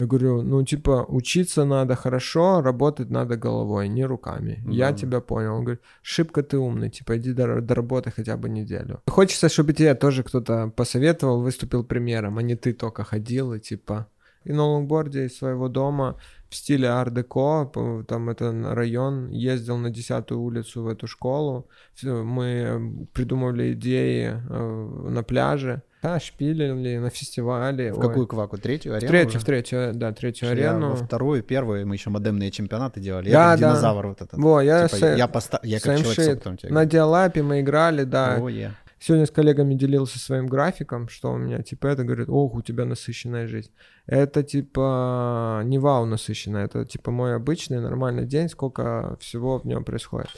Я говорю, ну, типа, учиться надо хорошо, работать надо головой, не руками. Да, я тебя понял. Он говорит, шибко ты умный, типа, иди до, доработай хотя бы неделю. Хочется, чтобы тебе тоже кто-то посоветовал, выступил примером, а не ты только ходил и, типа... И на лонгборде из своего дома в стиле ар-деко, там это район, ездил на 10 улицу в эту школу, мы придумывали идеи э, на пляже, да, шпилили на фестивале. В Ой. какую кваку? Третью В арену? третью, уже? в третью, да, третью Я арену. во вторую, первую, мы еще модемные чемпионаты делали. Да, я да. динозавр вот этот. Во, я, Типа, с- я, поста- я как человек опытом тебе на диалапе мы играли, да. О, е. Сегодня с коллегами делился своим графиком, что у меня, типа, это, говорит, ох, у тебя насыщенная жизнь. Это, типа, не вау насыщенная, это, типа, мой обычный нормальный день, сколько всего в нем происходит.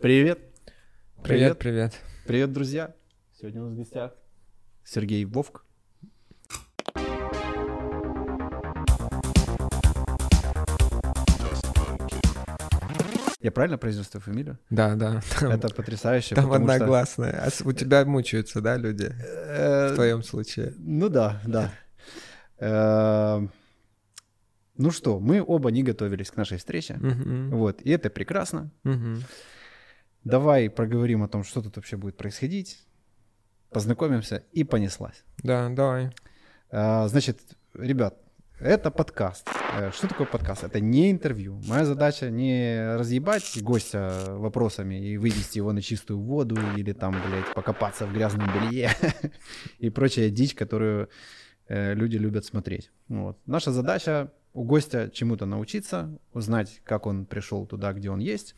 Привет. Привет, привет. Привет, друзья. Сегодня у нас в гостях Сергей Вовк. Я правильно произнес твою фамилию? Да, да. Там, Это потрясающе. там потому что, одногласная. А у тебя мучаются, да, люди? э, В твоем случае. Ну да, да. Э, Ну что, мы оба не готовились к нашей встрече. Вот, и это прекрасно. Давай проговорим о том, что тут вообще будет происходить. Познакомимся и понеслась. Да, давай. А, Значит, ребят, это подкаст. Э, Что такое подкаст? Это не интервью. Моя задача не разъебать гостя вопросами и вывести его на чистую воду или там, блядь, покопаться в грязном белье и прочая дичь, которую э, люди любят смотреть. Вот. Наша задача у гостя чему-то научиться, узнать, как он пришел туда, где он есть,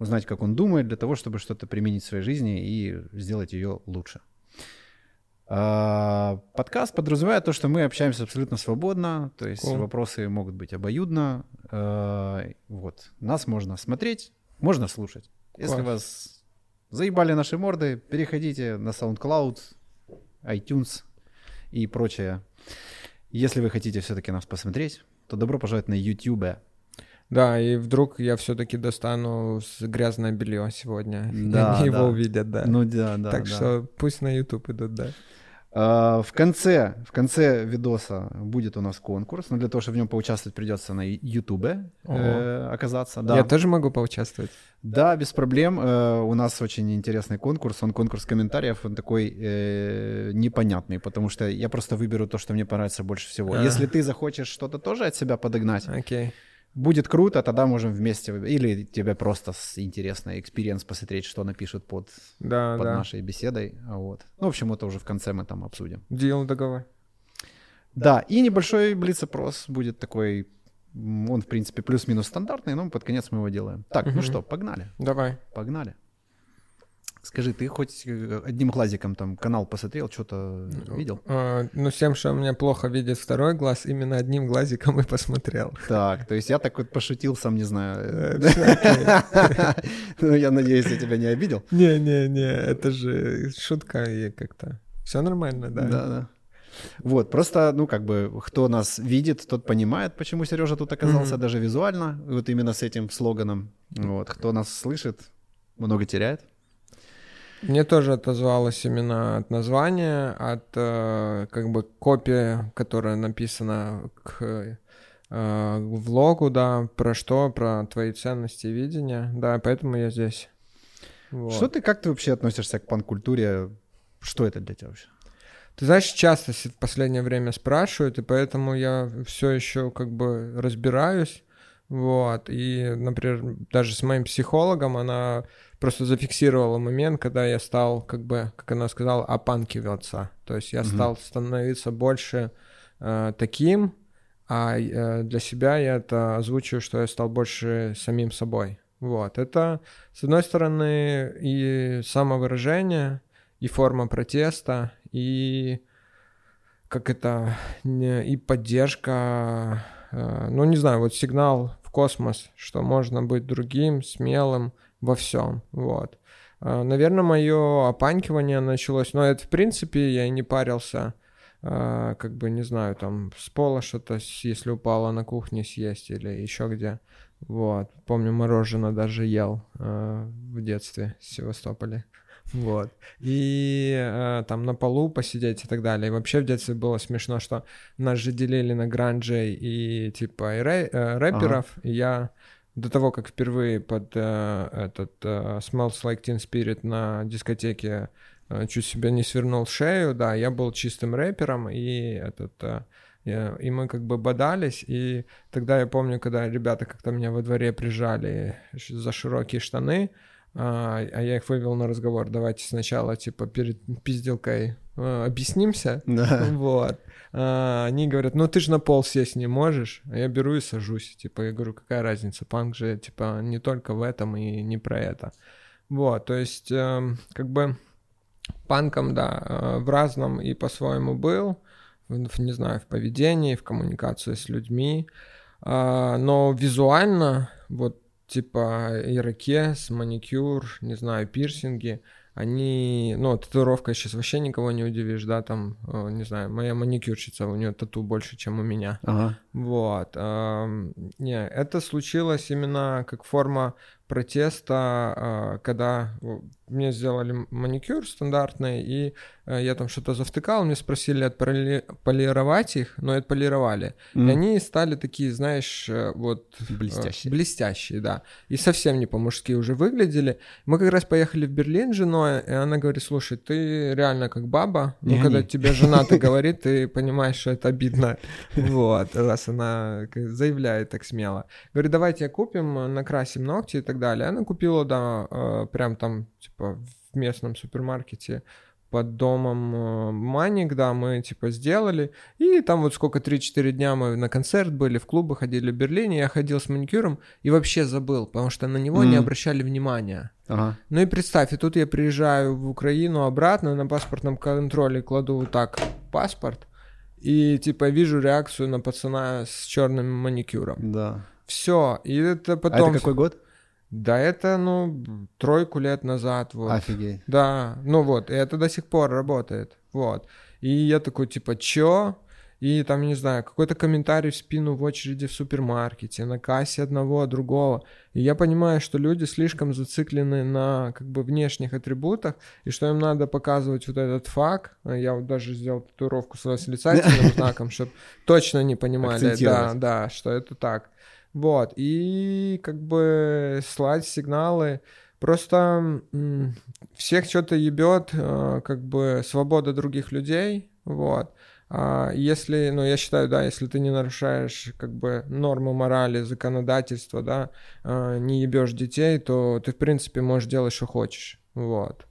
узнать, как он думает, для того, чтобы что-то применить в своей жизни и сделать ее лучше. А, Подкаст подразумевает то, что мы общаемся абсолютно свободно, то есть Cool. вопросы могут быть обоюдно. а, Вот. Нас можно смотреть, можно слушать. Если Класс. вас заебали наши морды, переходите на SoundCloud, iTunes и прочее. Если вы хотите все-таки нас посмотреть, то добро пожаловать на YouTube. Да, и вдруг я все-таки достану грязное белье сегодня. и Да, они его да. увидят, да. Ну да, да. так да. что пусть на YouTube идут, да. А, В конце, в конце видоса будет у нас конкурс, но для того, чтобы в нем поучаствовать, придется на Ютубе э, оказаться. Да. Я тоже могу поучаствовать. да, без проблем. Э, У нас очень интересный конкурс. Он конкурс комментариев, он такой э, непонятный, потому что я просто выберу то, что мне понравится больше всего. А. Если ты захочешь что-то тоже от себя подогнать, Окей. Будет круто, тогда можем вместе, или тебе просто с интересно experience посмотреть, что напишут под, Да, под да. нашей беседой. Вот. Ну, в общем, это уже в конце мы там обсудим. Deal договор. Да, и небольшой блиц-опрос будет такой, он, в принципе, плюс-минус стандартный, но под конец мы его делаем. Так, ну Мгм. что, погнали, Давай. погнали. Скажи, ты хоть э, одним глазиком там канал посмотрел, что-то видел? А, ну, с тем, что у меня плохо видит второй глаз, именно одним глазиком и посмотрел. Так, то есть я так вот пошутил, сам не знаю. Э. Ну, я надеюсь, я тебя не обидел. Не-не-не, это же шутка и как-то. Все нормально, да. Да, да. Вот, просто, ну, как бы, кто нас видит, тот понимает, почему Сережа тут оказался, даже визуально, вот именно с этим слоганом. Вот, кто нас слышит, много теряет. Мне тоже отозвалось именно от названия, от э, как бы копии, которая написана к э, влогу, да, про что, про твои ценности и видения, да, поэтому я здесь. Вот. Что ты, как ты вообще относишься к пан-культуре? Что это для тебя вообще? Ты знаешь, часто в последнее время спрашивают, и поэтому я все еще как бы разбираюсь. Вот. И, например, даже с моим психологом она просто зафиксировала момент, когда я стал, как бы, как она сказала, опанкиваться. То есть я Мгм. стал становиться больше э, таким, а э, для себя я это озвучиваю, что я стал больше самим собой. Вот. Это, с одной стороны, и самовыражение, и форма протеста, и как это, и поддержка, э, ну не знаю, вот сигнал в космос, что можно быть другим, смелым во всем, вот. Э, Наверное, мое опанькивание началось, но это в принципе я и не парился, э, как бы, не знаю, там с пола что-то, если упало на кухне съесть или еще где. Вот, помню, мороженое даже ел э, в детстве в Севастополе. Вот. И э, там на полу посидеть и так далее. И вообще в детстве было смешно, что нас же делили на гранджей и типа и рэ, э, рэперов. Ага. И я до того, как впервые под э, этот э, Smells Like Teen Spirit на дискотеке э, чуть себя не свернул шею, да, я был чистым рэпером, и этот... Э, и мы как бы бодались, и тогда я помню, когда ребята как-то меня во дворе прижали за широкие штаны, а, а я их вывел на разговор. Давайте сначала, типа, перед пизделкой объяснимся. Да. Вот. А, они говорят, ну ты же на пол сесть не можешь. А я беру и сажусь. Типа, я говорю, какая разница? Панк же, типа, не только в этом и не про это. Вот, то есть, э, как бы, панком, да, э, в разном и по-своему был. В, не знаю, в поведении, в коммуникации с людьми. Э, но визуально, вот типа ирокез, маникюр, не знаю, пирсинги, они, ну, татуировка сейчас вообще никого не удивишь, да, там, э, не знаю, моя маникюрщица, у нее тату больше, чем у меня. Ага. Вот. Не, это случилось именно как форма протеста, а, когда мне сделали маникюр стандартный, и э, я там что-то завтыкал, мне спросили отполировать их, но отполировали. Mm. И они стали такие, знаешь, э, вот... Э, блестящие. Блестящие, да. И совсем не по-мужски уже выглядели. Мы как раз поехали в Берлин с женой, и она говорит, слушай, ты реально как баба, ну, mm когда тебе жена то говорит, ты понимаешь, что это обидно. Вот, раз она заявляет так смело. Говорит, давайте купим, накрасим ногти и так далее. Она купила, да, э, прям там, типа, в местном супермаркете под домом э, Маник, да, мы типа сделали. И там вот сколько, 3-4 дня мы на концерт были, в клубы ходили в Берлине, я ходил с маникюром и вообще забыл, потому что на него mm. не обращали внимания. Ага. Ну и представь, и тут я приезжаю в Украину обратно, на паспортном контроле кладу вот так паспорт, и типа вижу реакцию на пацана с черным маникюром. Да. Все, и это потом... А это какой год? Да, это, ну, тройку лет назад, вот. Офигеть. Да, ну вот, и это до сих пор работает, вот. И я такой, типа, чё? И там, не знаю, какой-то комментарий в спину в очереди в супермаркете, на кассе одного, другого. И я понимаю, что люди слишком зациклены на как бы внешних атрибутах, и что им надо показывать вот этот факт. Я вот даже сделал татуировку с восклицательным знаком, чтобы точно не понимали, да, да, что это так. Вот, и как бы слать сигналы. Просто всех что-то ебет, э, как бы свобода других людей, вот. А если, ну, я считаю, да, если ты не нарушаешь, как бы, нормы морали, законодательства, да, э, не ебешь детей, то ты, в принципе, можешь делать, что хочешь, вот.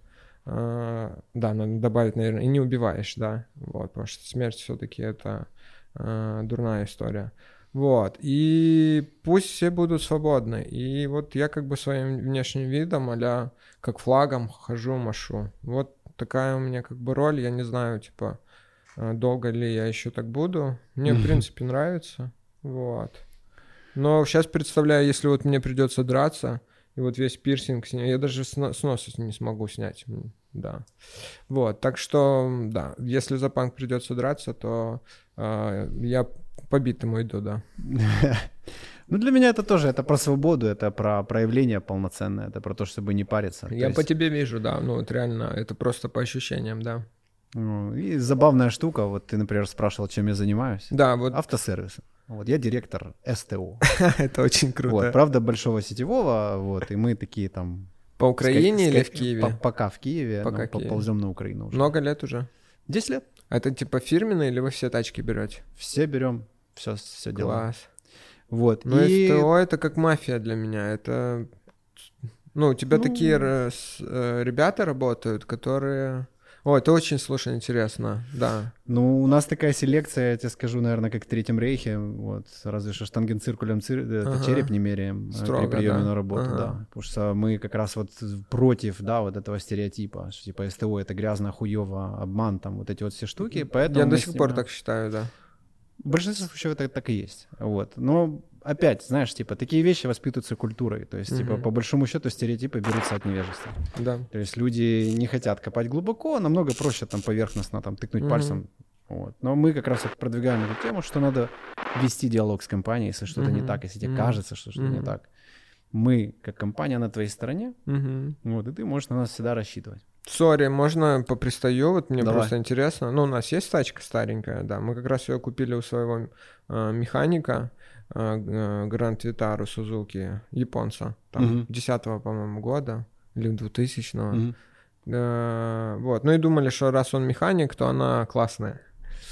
А, да, надо добавить, наверное, и не убиваешь, да, вот, потому что смерть все-таки это дурная история. Вот. И пусть все будут свободны. И вот я как бы своим внешним видом, а как флагом хожу, машу. Вот такая у меня как бы роль. Я не знаю, типа, э, долго ли я еще так буду. Мне, в принципе, нравится. Вот. Но сейчас представляю, если вот мне придется драться, и вот весь пирсинг снять, я даже с, с носа не смогу снять. Да. Вот. Так что, да, если за панк придется драться, то э, я побитому иду, да. Ну, для меня это тоже, это про свободу, это про проявление полноценное, это про то, чтобы не париться. Я есть... по тебе вижу, да, ну, вот реально, это просто по ощущениям, да. Ну, и забавная штука, вот ты, например, спрашивал, чем я занимаюсь. Да, вот. Автосервис. Вот, я директор СТО. это очень круто. Вот, правда, большого сетевого, вот, и мы такие там... По Украине или в Киеве? пока в Киеве, пока ползем на Украину уже. Много лет уже? 10 лет. Это типа фирменные или вы все тачки берете? Все берем все, все делаем. Класс. Вот. Ну, и... СТО это как мафия для меня. Это... Ну, у тебя ну... такие э, ребята работают, которые... О, это очень, слушай, интересно, да. Ну, у нас такая селекция, я тебе скажу, наверное, как в Третьем Рейхе, вот, разве что штангенциркулем цир... Э, ага. череп не меряем э, Строго, при приеме да? на работу, ага. да. Потому что мы как раз вот против, да, вот этого стереотипа, что типа СТО это грязно, хуево, обман, там, вот эти вот все штуки, поэтому... Я до сих пор так считаю, да. В большинстве случаев это так и есть. Вот. Но опять, знаешь, типа, такие вещи воспитываются культурой. То есть, угу. типа, по большому счету стереотипы берутся от невежества. Да. То есть люди не хотят копать глубоко, намного проще там поверхностно там тыкнуть угу. пальцем. Вот. Но мы как раз вот продвигаем эту тему, что надо вести диалог с компанией, если что-то угу. не так, если тебе угу. кажется, что что-то угу. не так. Мы, как компания, на твоей стороне, угу. вот, и ты можешь на нас всегда рассчитывать. Сори, можно попристаю? Вот мне Давай. просто интересно. Ну, у нас есть тачка старенькая, да. Мы как раз ее купили у своего э, механика Гранд Витару Сузуки, японца. Там, Мгм. 10 по-моему, года или 2000-го. Мгм. Э, вот. Ну и думали, что раз он механик, то она классная.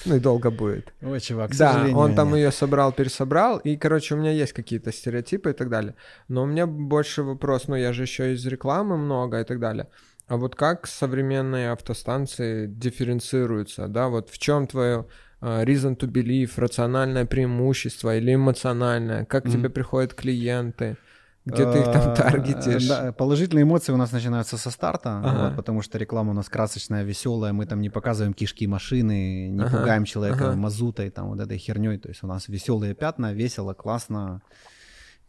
Ну и долго будет. Ой, чувак, к да, он там ее собрал, пересобрал, и, короче, у меня есть какие-то стереотипы и так далее. Но у меня больше вопрос, ну я же еще из рекламы много и так далее. А вот как современные автостанции дифференцируются, да, вот в чем твое э, reason to believe, рациональное преимущество или эмоциональное, как Мгм. тебе приходят клиенты, где ты их там Э, таргетишь. Да, положительные эмоции у нас начинаются со старта, Ага. вот, потому что реклама у нас красочная, веселая, мы там не показываем кишки машины, не Ага, пугаем человека ага. мазутой, там вот этой херней, то есть у нас веселые пятна, весело, классно,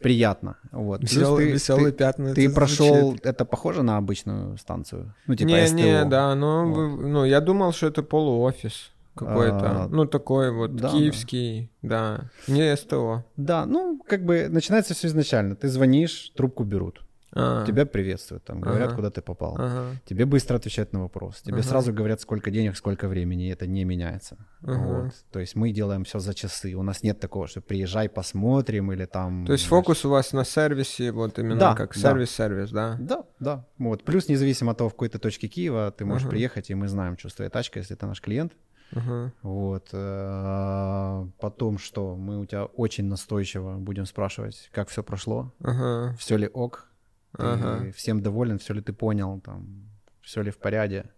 приятно. Вот. Веселые, ты- веселые ты- пятна. Ты это прошел, звучит. это похоже на обычную станцию? Ну, типа не, СТО. не, да, ну, Вот. ну, я думал, что это полуофис какой-то, А, ну, такой вот, да, да. киевский, да, не СТО. Да, ну, как бы начинается все изначально. Ты звонишь, трубку берут, А, тебя приветствуют, там говорят, Ага. куда ты попал. Ага, Тебе быстро отвечают на вопрос. Тебе Ага. сразу говорят, сколько денег, сколько времени, и это не меняется. Вот. То есть мы делаем все за часы. У нас нет такого, что приезжай, посмотрим или там... То есть знаешь. фокус у вас на сервисе, вот именно Да, как да. сервис-сервис, да? Да, да. Вот. Плюс независимо от того, в какой то точке Киева, ты можешь Ага. приехать, и мы знаем, что с твоей тачкой, если это наш клиент. Ага. Вот. э, Потом что? Мы у тебя очень настойчиво будем спрашивать, как все прошло, Ага. все ли ок, Ага. всем доволен, все ли ты понял, там, все ли в порядке.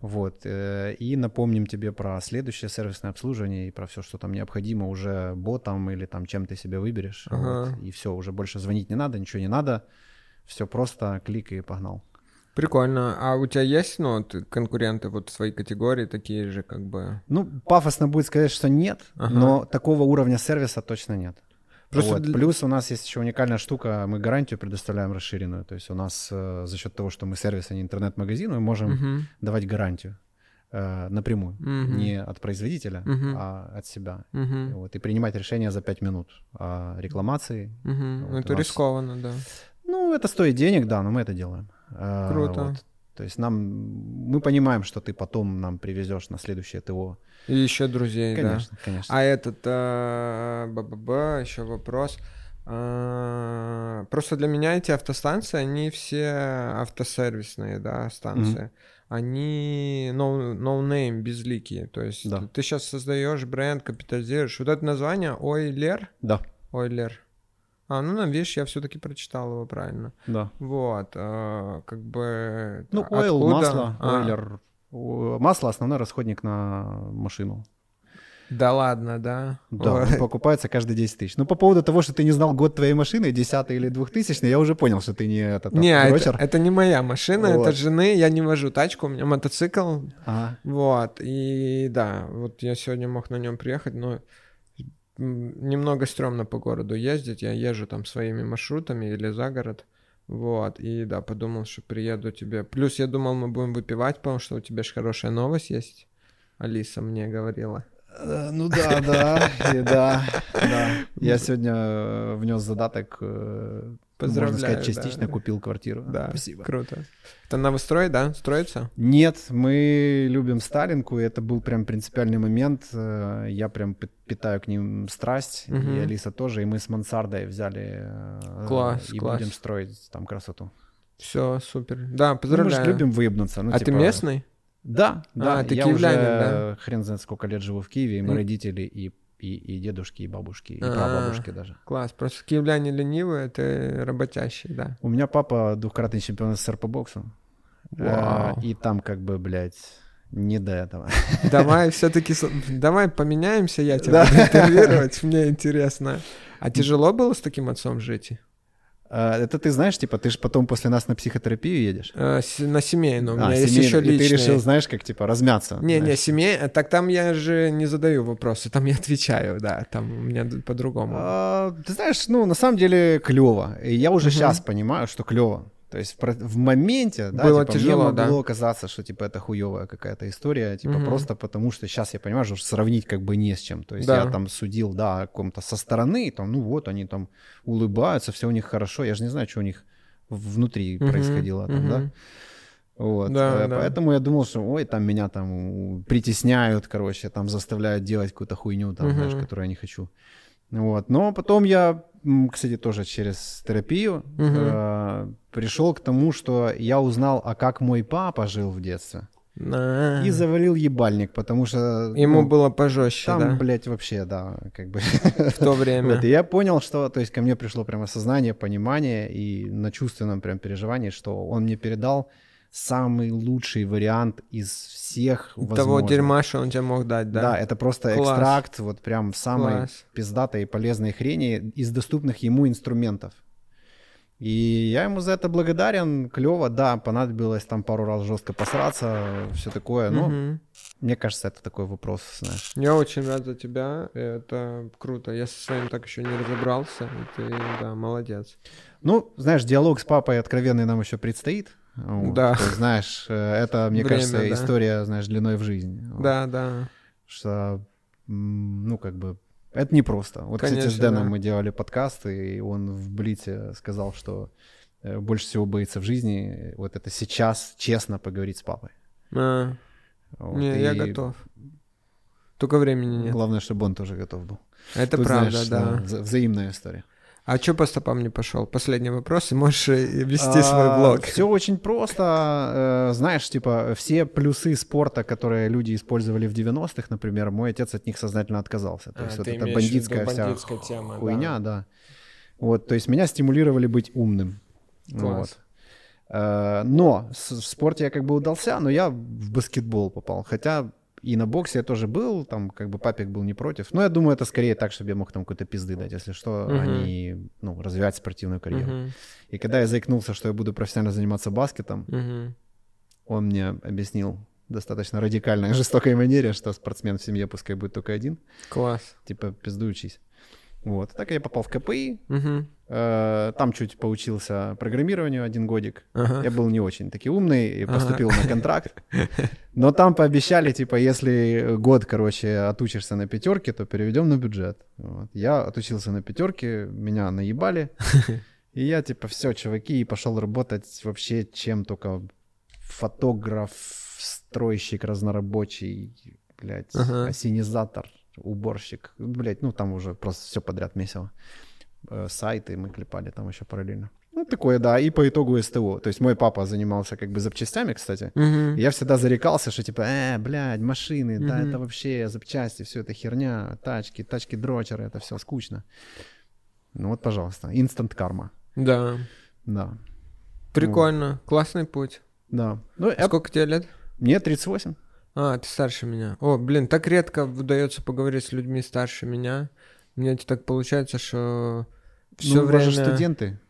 Вот. э, И напомним тебе про следующее сервисное обслуживание и про все, что там необходимо уже ботом или там чем ты себе выберешь. Ага. Вот. И все, уже больше звонить не надо, ничего не надо. Все просто клик и погнал. Прикольно. А у тебя есть, ну, вот, конкуренты вот в своей категории такие же, как бы? Ну, пафосно будет сказать, что нет, Ага. но такого уровня сервиса точно нет. Просто Вот. для- Плюс у нас есть еще уникальная штука, мы гарантию предоставляем расширенную. То есть у нас э, за счет того, что мы сервис, а не интернет-магазин, мы можем Мгм. давать гарантию э, напрямую, Мгм. не от производителя, Мгм. а от себя. Мгм. Вот, и принимать решение за 5 минут о рекламации. Мгм. Вот Ну, это нас- рискованно, да. Ну, это стоит денег, да, но мы это делаем. Э, Круто. вот. То есть нам, мы понимаем, что ты потом нам привезешь на следующее ТО. И еще друзей, да. Конечно, конечно. А этот, э, б-б-б, еще вопрос. А, Просто для меня эти автостанции, они все автосервисные, да, станции. Они no, no name, безликие. То есть Да. ты сейчас создаешь бренд, капитализируешь. Вот это название Ойлер, Да, Ойлер. А, ну, ну, видишь, я все-таки прочитал его правильно. да. Вот, э, как бы... Ну, а- ойл, откуда? масло, А, ойлер. Масло основной расходник на машину. Да ладно, да? Да, Ой. покупается каждые 10 тысяч. Ну, по поводу того, что ты не знал год твоей машины, 10 или 2000, я уже понял, что ты не этот Не, это, это не моя машина, это Вот. жены, я не вожу тачку, у меня мотоцикл, Ага. вот, и да, вот я сегодня мог на нем приехать, но немного стрёмно по городу ездить, я езжу там своими маршрутами или за город, вот, и да, подумал, что приеду тебе, плюс я думал, мы будем выпивать, потому что у тебя же хорошая новость есть, Алиса мне говорила. Э, Ну да, да, и да, да. Я сегодня э, внес задаток, э, можно Поздравляю, сказать, частично да. купил квартиру. Да, Спасибо. круто. Это новострой, да, строится? Нет, мы любим Сталинку, и это был прям принципиальный момент. Э, Я прям пи- питаю к ним страсть, Мгм. и Алиса тоже, и мы с мансардой взяли э, Класс, и класс. будем строить там красоту. Все, супер. Да, Ну, мы поздравляю. же любим выебнаться. ну, а ты типа, местный? Да, да. А, ты я уже да? хрен знает сколько лет живу в Киеве, и мы М. родители, и, и, и дедушки, и бабушки, и А. прабабушки даже. Класс. Просто киевляне ленивые, ты работящий, да. У меня папа двукратный чемпион СССР по боксу. Вау. Э, И там как бы, блядь, не до этого. Давай все-таки, давай поменяемся, я тебя Да. буду интервьюировать, мне интересно. А тяжело было с таким отцом жить? Э, Это ты знаешь, типа, ты же потом после нас на психотерапию едешь? С- на семейную, у меня А, есть семейный. еще И ты личные. решил, знаешь, как, типа, размяться. Не, не, знаешь. семей, э, так там я же не задаю вопросы, там я отвечаю, да, там у меня по-другому. А, Ты знаешь, ну, на самом деле клево. И я уже Мгм. сейчас понимаю, что клево. То есть в в моменте, да, Было типа, тяжело, мне да? могло казаться, что типа это хуевая какая-то история, типа Мгм. просто потому, что сейчас я понимаю, что сравнить как бы не с чем. То есть Да. я там судил, да, о ком-то со стороны, там, ну вот они там улыбаются, все у них хорошо, я же не знаю, что у них внутри Мгм, происходило там, да. мгм. Вот. Да, Э, да. Поэтому я думал, что ой, там меня там притесняют, короче, там заставляют делать какую-то хуйню, там, Мгм. знаешь, которую я не хочу. Вот. Но потом я, кстати, тоже через терапию Мгм. э, пришел к тому, что я узнал, а как мой папа жил в детстве. На. И завалил ебальник, потому что... Ему ну, было пожестче, Там, да, блядь, вообще, да, как бы... в то время. Вот, и я понял, что, то есть ко мне пришло прямо осознание, понимание и на чувственном прям переживании, что он мне передал самый лучший вариант из всех Того возможных. дерьма, что он тебе мог дать, да? Да, это просто Класс. экстракт вот прям самой Класс. пиздатой и полезной хрени из доступных ему инструментов. И я ему за это благодарен, клево, да, понадобилось там пару раз жестко посраться, все такое, но Мгм. мне кажется, это такой вопрос, знаешь. Я очень рад за тебя, это круто. Я со своим так еще не разобрался, и ты, да, молодец. Ну, знаешь, диалог с папой откровенный нам еще предстоит. Вот. Да. Есть, знаешь, э, это, мне Время, кажется, да. история, знаешь, длиной в жизнь. Вот. Да, да. Что, ну, как бы, это непросто. Вот, кстати, с Конечно, Дэном да. мы делали подкаст, и он в Блите сказал, что э, больше всего боится в жизни э, вот это сейчас честно поговорить с папой. А, Вот. не, я И готов. Только времени нет. Главное, чтобы он тоже готов был. Это Тут, правда, знаешь, да. вза- взаимная история. А что по стопам не пошел? Последний вопрос, и можешь э, вести свой блог. Все А, очень просто. э, Знаешь, типа, все плюсы спорта, которые люди использовали в 90-х, например, мой отец от них сознательно отказался. То А, есть вот эта бандитская вся бандитская тема, хуйня, да. Вот, то есть меня стимулировали быть умным. Класс. Вот. Э, Но в спорте я как бы удался, но я в баскетбол попал. Хотя и на боксе я тоже был, там как бы папик был не против. Но я думаю, это скорее так, чтобы я мог там какой-то пизды дать, если что, Мгм. а не ну, развивать спортивную карьеру. Мгм, И когда я заикнулся, что я буду профессионально заниматься баскетом, мгм. он мне объяснил достаточно радикальной, жестокой манере, что спортсмен в семье пускай будет только один. Класс. Типа, пизду учись. Вот. Так я попал в КПИ, э, там чуть поучился программированию один годик. Ага. Я был не очень таки умный и Ага. поступил на контракт. Но там пообещали, типа, если год, короче, отучишься на пятерке, то переведем на бюджет. Вот. Я отучился на пятерке, меня наебали. И я, типа, все, чуваки, и пошел работать вообще чем только фотограф, стройщик разнорабочий, блядь, Ага. осенизатор, уборщик. Блядь, ну там уже просто все подряд месиво. Э, Сайты мы клепали там еще параллельно. Ну, такое, да. И по итогу СТО. То есть мой папа занимался как бы запчастями, кстати. И Я всегда зарекался, что типа, э, блядь, машины, да, Мгм. это вообще запчасти, все это херня, тачки, тачки-дрочеры, это все скучно. Ну вот, пожалуйста, инстант карма. Да. Да, Прикольно. Классный путь. да. Ну, я- Сколько тебе лет? мне 38. А, ты старше меня. О, блин, так редко удается поговорить с людьми старше меня. Мне так получается, что все ну, время... же студенты.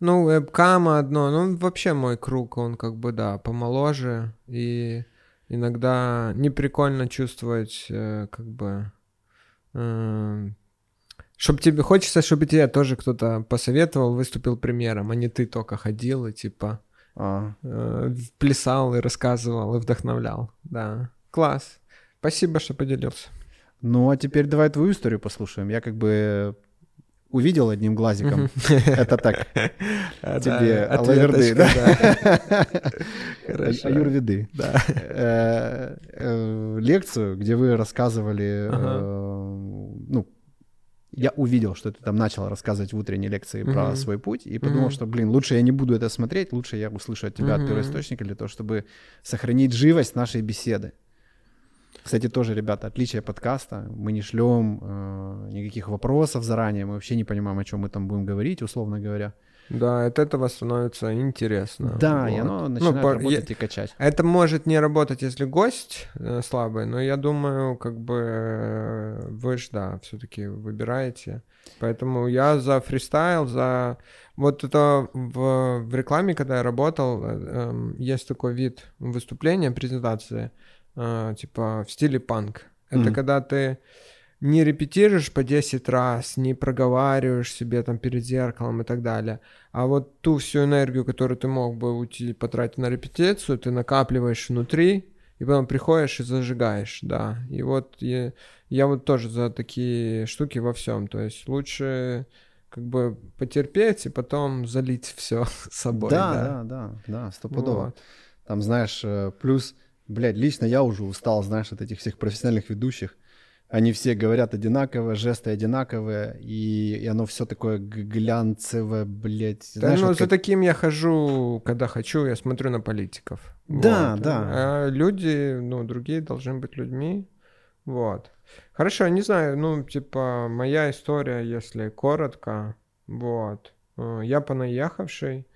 Ну, вебкама одно, ну, вообще мой круг, он как бы, да, помоложе, и иногда неприкольно чувствовать, э, как бы, чтобы тебе, хочется, чтобы тебе тоже кто-то посоветовал, выступил примером, а не ты только ходил и, типа, А, э, плясал и рассказывал, и вдохновлял, да. Класс. Спасибо, что поделился. Ну, а теперь давай твою историю послушаем. Я как бы увидел одним глазиком. Это так, А, тебе алаверды, да? Аюрведы. Да. Э, э, Лекцию, где вы рассказывали, ну, я увидел, что ты там начал рассказывать в утренней лекции про Мгм. свой путь, и подумал, Мгм. что, блин, лучше я не буду это смотреть, лучше я услышу от тебя от Мгм. первоисточника для того, чтобы сохранить живость нашей беседы. Кстати, тоже, ребята, отличие подкаста. Мы не шлем э, никаких вопросов заранее, мы вообще не понимаем, о чем мы там будем говорить, условно говоря. Да, от этого становится интересно. Да, и Вот. оно Ну, начинает по- работать и качать. Это может не работать, если гость э, слабый, но я думаю, как бы э, вы ж, да, все-таки выбираете. Поэтому я за фристайл, за... Вот это в, в рекламе, когда я работал, э, эм, есть такой вид выступления, презентации, э, типа в стиле панк. Это Мгм. когда ты не репетируешь по 10 раз, не проговариваешь себе там перед зеркалом и так далее, а вот ту всю энергию, которую ты мог бы уйти потратить на репетицию, ты накапливаешь внутри, и потом приходишь и зажигаешь, да. И вот я, я вот тоже за такие штуки во всем. То есть лучше как бы потерпеть и потом залить все собой. да, да. да, да, стопудово. Вот. Там, знаешь, э, плюс, блядь, лично я уже устал, знаешь, от этих всех профессиональных ведущих. Они все говорят одинаково, жесты одинаковые, и, и оно все такое глянцевое, блядь. Да, знаешь, ну, вот за как- таким я хожу, когда хочу, я смотрю на политиков. Да, Вот. да. А люди, ну, другие должны быть людьми. Вот. Хорошо, не знаю, ну, типа, моя история, если коротко, вот. Э, Я понаехавший,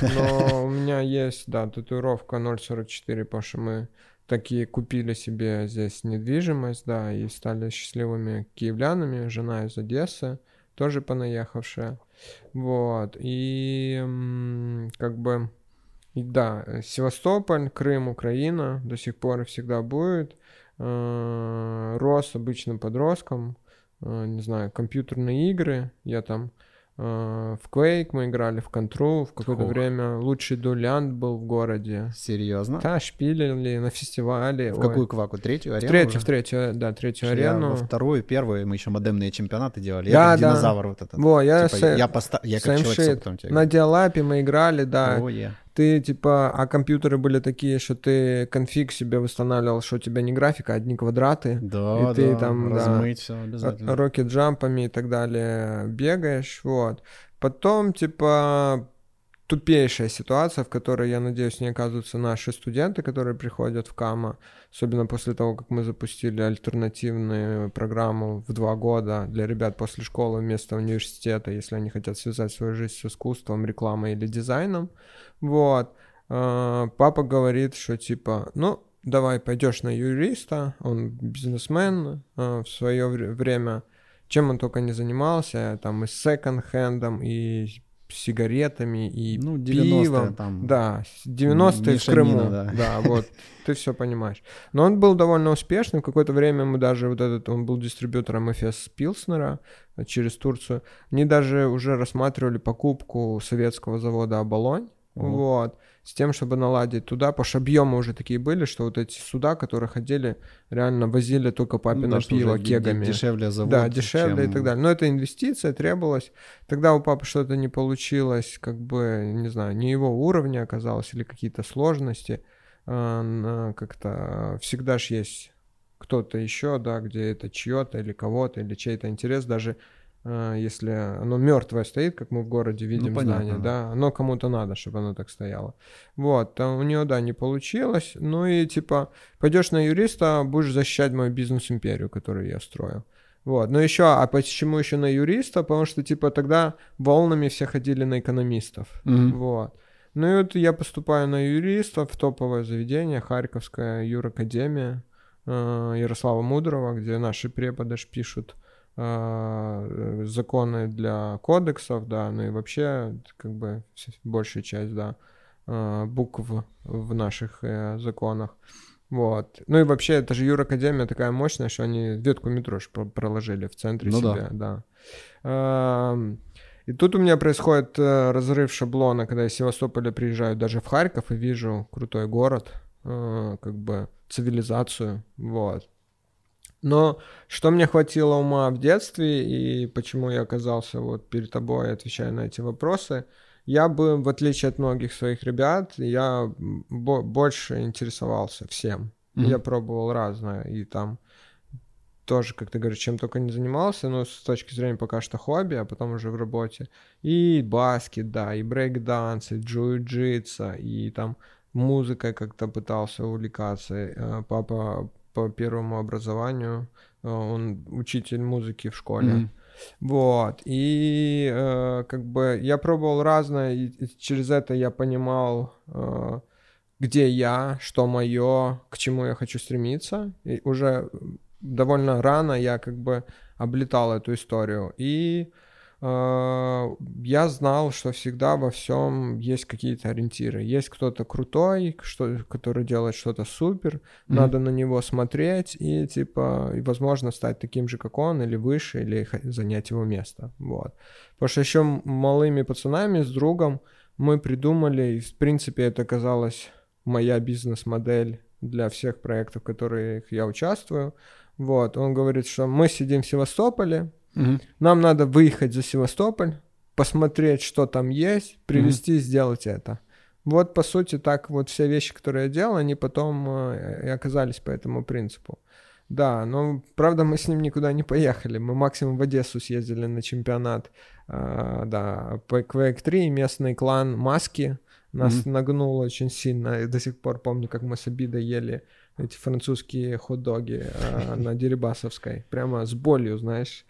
но у меня есть, да, татуировка 044, потому что мы такие купили себе здесь недвижимость, да, и стали счастливыми киевлянами, жена из Одессы, тоже понаехавшая, вот, и как бы, и да, Севастополь, Крым, Украина до сих пор и всегда будет, Э, рос обычным подростком, э, не знаю, компьютерные игры, я там в Quake мы играли, в Control, в какое-то время лучший дуэлянт был в городе. Серьезно? Да, шпилили на фестивале. В ой. какую кваку? Третью В арену? третью, уже? в третью, да, третью я арену. Во вторую, первую мы еще модемные чемпионаты делали. Да, я как да. динозавр вот этот. Во, я, Типа, с- я, поста- я как человек опытом тебе на диалапе мы играли, да. О, е. Ты типа, а компьютеры были такие, что ты конфиг себе восстанавливал, что у тебя не графика, а одни квадраты. Да, И ты да, там, да, размыть все обязательно. рокет джампами и так далее бегаешь, вот. Потом, типа, тупейшая ситуация, в которой, я надеюсь, не оказываются наши студенты, которые приходят в КАМА, особенно после того, как мы запустили альтернативную программу в два года для ребят после школы вместо университета, если они хотят связать свою жизнь с искусством, рекламой или дизайном. Вот. Э, Папа говорит, что типа, ну, давай пойдешь на юриста, он бизнесмен э, в свое вре- время, чем он только не занимался, там и секонд-хендом, и сигаретами, и Ну, 90-е пивом. там. Да, с 90-е в Крыму. да. Да, вот, ты все понимаешь. Но он был довольно успешным. Какое-то время мы даже вот этот, он был дистрибьютором FS Пилснера э, через Турцию. Они даже уже рассматривали покупку советского завода «Оболонь». Ого. Вот. С тем, чтобы наладить туда, потому что объемы уже такие были, что вот эти суда, которые ходили, реально возили только Ну папино да, пиво кегами. Дешевле завод. Да, дешевле и чем- так далее. Но это инвестиция требовалась. Тогда у папы что-то не получилось, как бы, не знаю, не его уровня оказалось или какие-то сложности. А, Как-то всегда ж есть кто-то еще, да, где это чье-то или кого-то, или чей-то интерес, даже если оно мертвое стоит, как мы в городе видим Ну, понятно, здание, да. оно кому-то надо, чтобы оно так стояло. Вот, а у нее, да, не получилось. Ну и типа, пойдешь на юриста, будешь защищать мою бизнес-империю, которую я строю. Вот, но еще, а почему еще на юриста? Потому что, типа, тогда волнами все ходили на экономистов. Мгм. Вот. Ну и вот я поступаю на юриста в топовое заведение, Харьковская юракадемия э, Ярослава Мудрого, где наши преподы пишут э, законы для кодексов, да, ну и вообще, как бы, большая часть, да, э, букв в наших э, законах. Вот. Ну и вообще, это же Юракадемия такая мощная, что они ветку метро проложили в центре Ну да. себя, да. Эм, И тут у меня происходит э, разрыв шаблона, когда из Севастополя приезжаю даже в Харьков и вижу крутой город, э, как бы цивилизацию, вот. Но что мне хватило ума в детстве и почему я оказался вот перед тобой, отвечая на эти вопросы, я бы, в отличие от многих своих ребят, я бо- больше интересовался всем. Мгм. Я пробовал разное, и там тоже, как ты говоришь, чем только не занимался, но с точки зрения пока что хобби, а потом уже в работе. И баскет, да, и брейк-данс, и джиу-джитса, и там музыкой как-то пытался увлекаться. Э, Папа по первому образованию, э, он учитель музыки в школе. Мгм. Вот. И э, как бы я пробовал разное, и через это я понимал, э, где я, что мое, к чему я хочу стремиться. И уже довольно рано я как бы облетал эту историю. И э, я знал, что всегда во всем есть какие-то ориентиры. Есть кто-то крутой, что, который делает что-то супер, Мгм. надо на него смотреть и, типа, и, возможно, стать таким же, как он, или выше, или занять его место. Вот. Потому что еще малыми пацанами с другом мы придумали, и, в принципе, это оказалась моя бизнес-модель для всех проектов, в которых я участвую. Вот, он говорит, что мы сидим в Севастополе, Нам надо выехать за Севастополь, посмотреть, что там есть, привезти, сделать это. Вот, по сути, так вот все вещи, которые я делал, они потом э, и оказались по этому принципу. Да, но правда мы с ним никуда не поехали. Мы максимум в Одессу съездили на чемпионат. Э, да, по Quake 3 местный клан Маски нас mm-hmm. нагнул очень сильно. И до сих пор помню, как мы с обидой ели эти французские хот-доги э, на Дерибасовской. Прямо с болью, знаешь.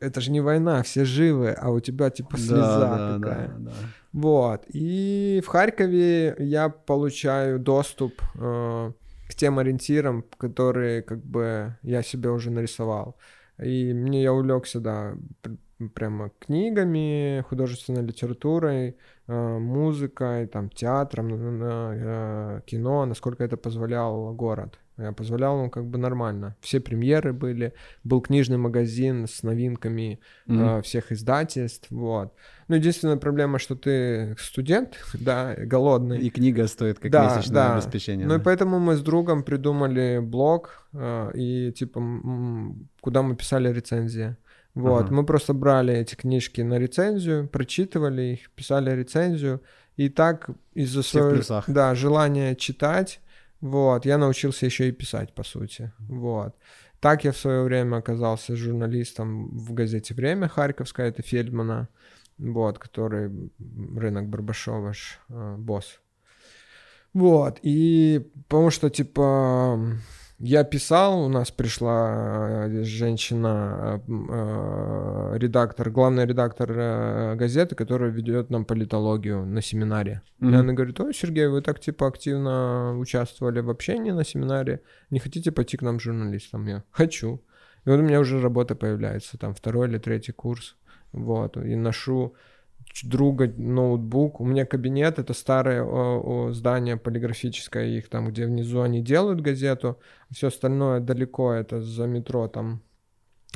Это же не война, все живы, а у тебя типа слеза да, такая. Да, да, да. Вот. И в Харькове я получаю доступ э, к тем ориентирам, которые как бы я себе уже нарисовал. И мне я увлекся, да, прямо книгами, художественной литературой, э, музыкой, там, театром, э, кино, насколько это позволял город. Я позволял ему как бы нормально. Все премьеры были, был книжный магазин с новинками mm-hmm. э, всех издательств, вот. Ну, единственная проблема, что ты студент, да, голодный. И книга стоит как да, месячное да. обеспечение. Ну, да. и поэтому мы с другом придумали блог, э, и типа, куда мы писали рецензии. Вот, ага. мы просто брали эти книжки на рецензию, прочитывали их, писали рецензию, и так из-за своего да, желания читать, вот, я научился еще и писать, по сути, вот. Так я в свое время оказался журналистом в газете «Время» Харьковская, это Фельдмана, вот, который рынок Барбашова, э, босс. Вот, и потому что, типа, я писал, у нас пришла э, женщина, э, э, редактор, главный редактор газеты, которая ведет нам политологию на семинаре. Mm-hmm. И она говорит, ой, Сергей, вы так типа активно участвовали в общении на семинаре, не хотите пойти к нам журналистам? Я хочу. И вот у меня уже работа появляется, там второй или третий курс, вот, и ношу друга ноутбук. У меня кабинет, это старое о, о, здание полиграфическое, их там, где внизу они делают газету. Все остальное далеко, это за метро там.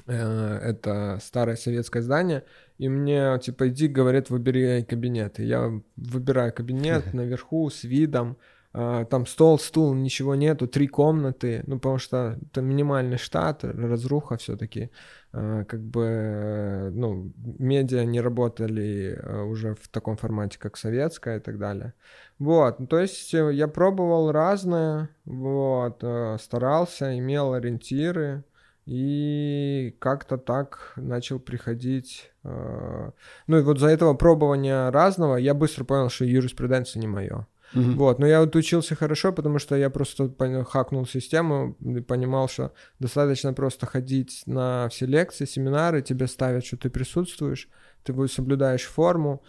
Э, это старое советское здание. И мне, типа, иди, говорят, выбери кабинет. И я выбираю кабинет наверху с видом. Uh, там стол, стул, ничего нету, три комнаты, ну, потому что это минимальный штат, разруха все-таки. Э, как бы, э, ну, медиа не работали э, уже в таком формате, как советская и так далее. Вот, ну, то есть я пробовал разное, вот, старался, имел ориентиры, и как-то так начал приходить. Ну и вот за этого пробования разного я быстро понял, что юриспруденция не мое. Mm-hmm. Вот, но я вот учился хорошо, потому что я просто хакнул систему и понимал, что достаточно просто ходить на все лекции, семинары, тебе ставят, что ты присутствуешь, ты соблюдаешь форму,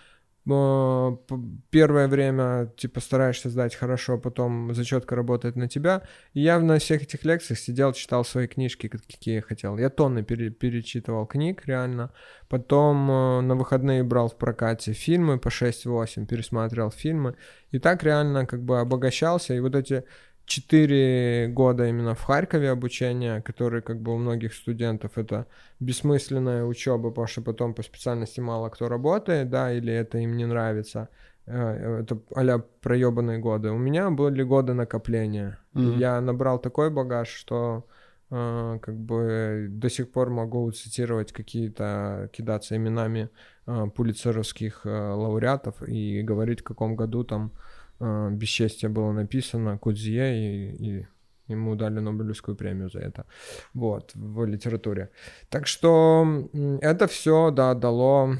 первое время типа стараешься сдать хорошо, потом зачетка работает на тебя. И я на всех этих лекциях сидел, читал свои книжки, какие я хотел. Я тонны пере перечитывал книг, реально. Потом э, на выходные брал в прокате фильмы по 6-8, пересматривал фильмы. И так реально как бы обогащался. И вот эти четыре года именно в Харькове обучения, которые как бы у многих студентов это бессмысленная учеба, потому что потом по специальности мало кто работает, да, или это им не нравится. Э, это а проебанные годы. У меня были годы накопления. Mm-hmm. Я набрал такой багаж, что э, как бы до сих пор могу цитировать какие-то, кидаться именами э, пулицеровских э, лауреатов и говорить, в каком году там э, «Бесчестие» было написано Кудзье, и, и ему дали Нобелевскую премию за это, вот, в литературе. Так что это все, да, дало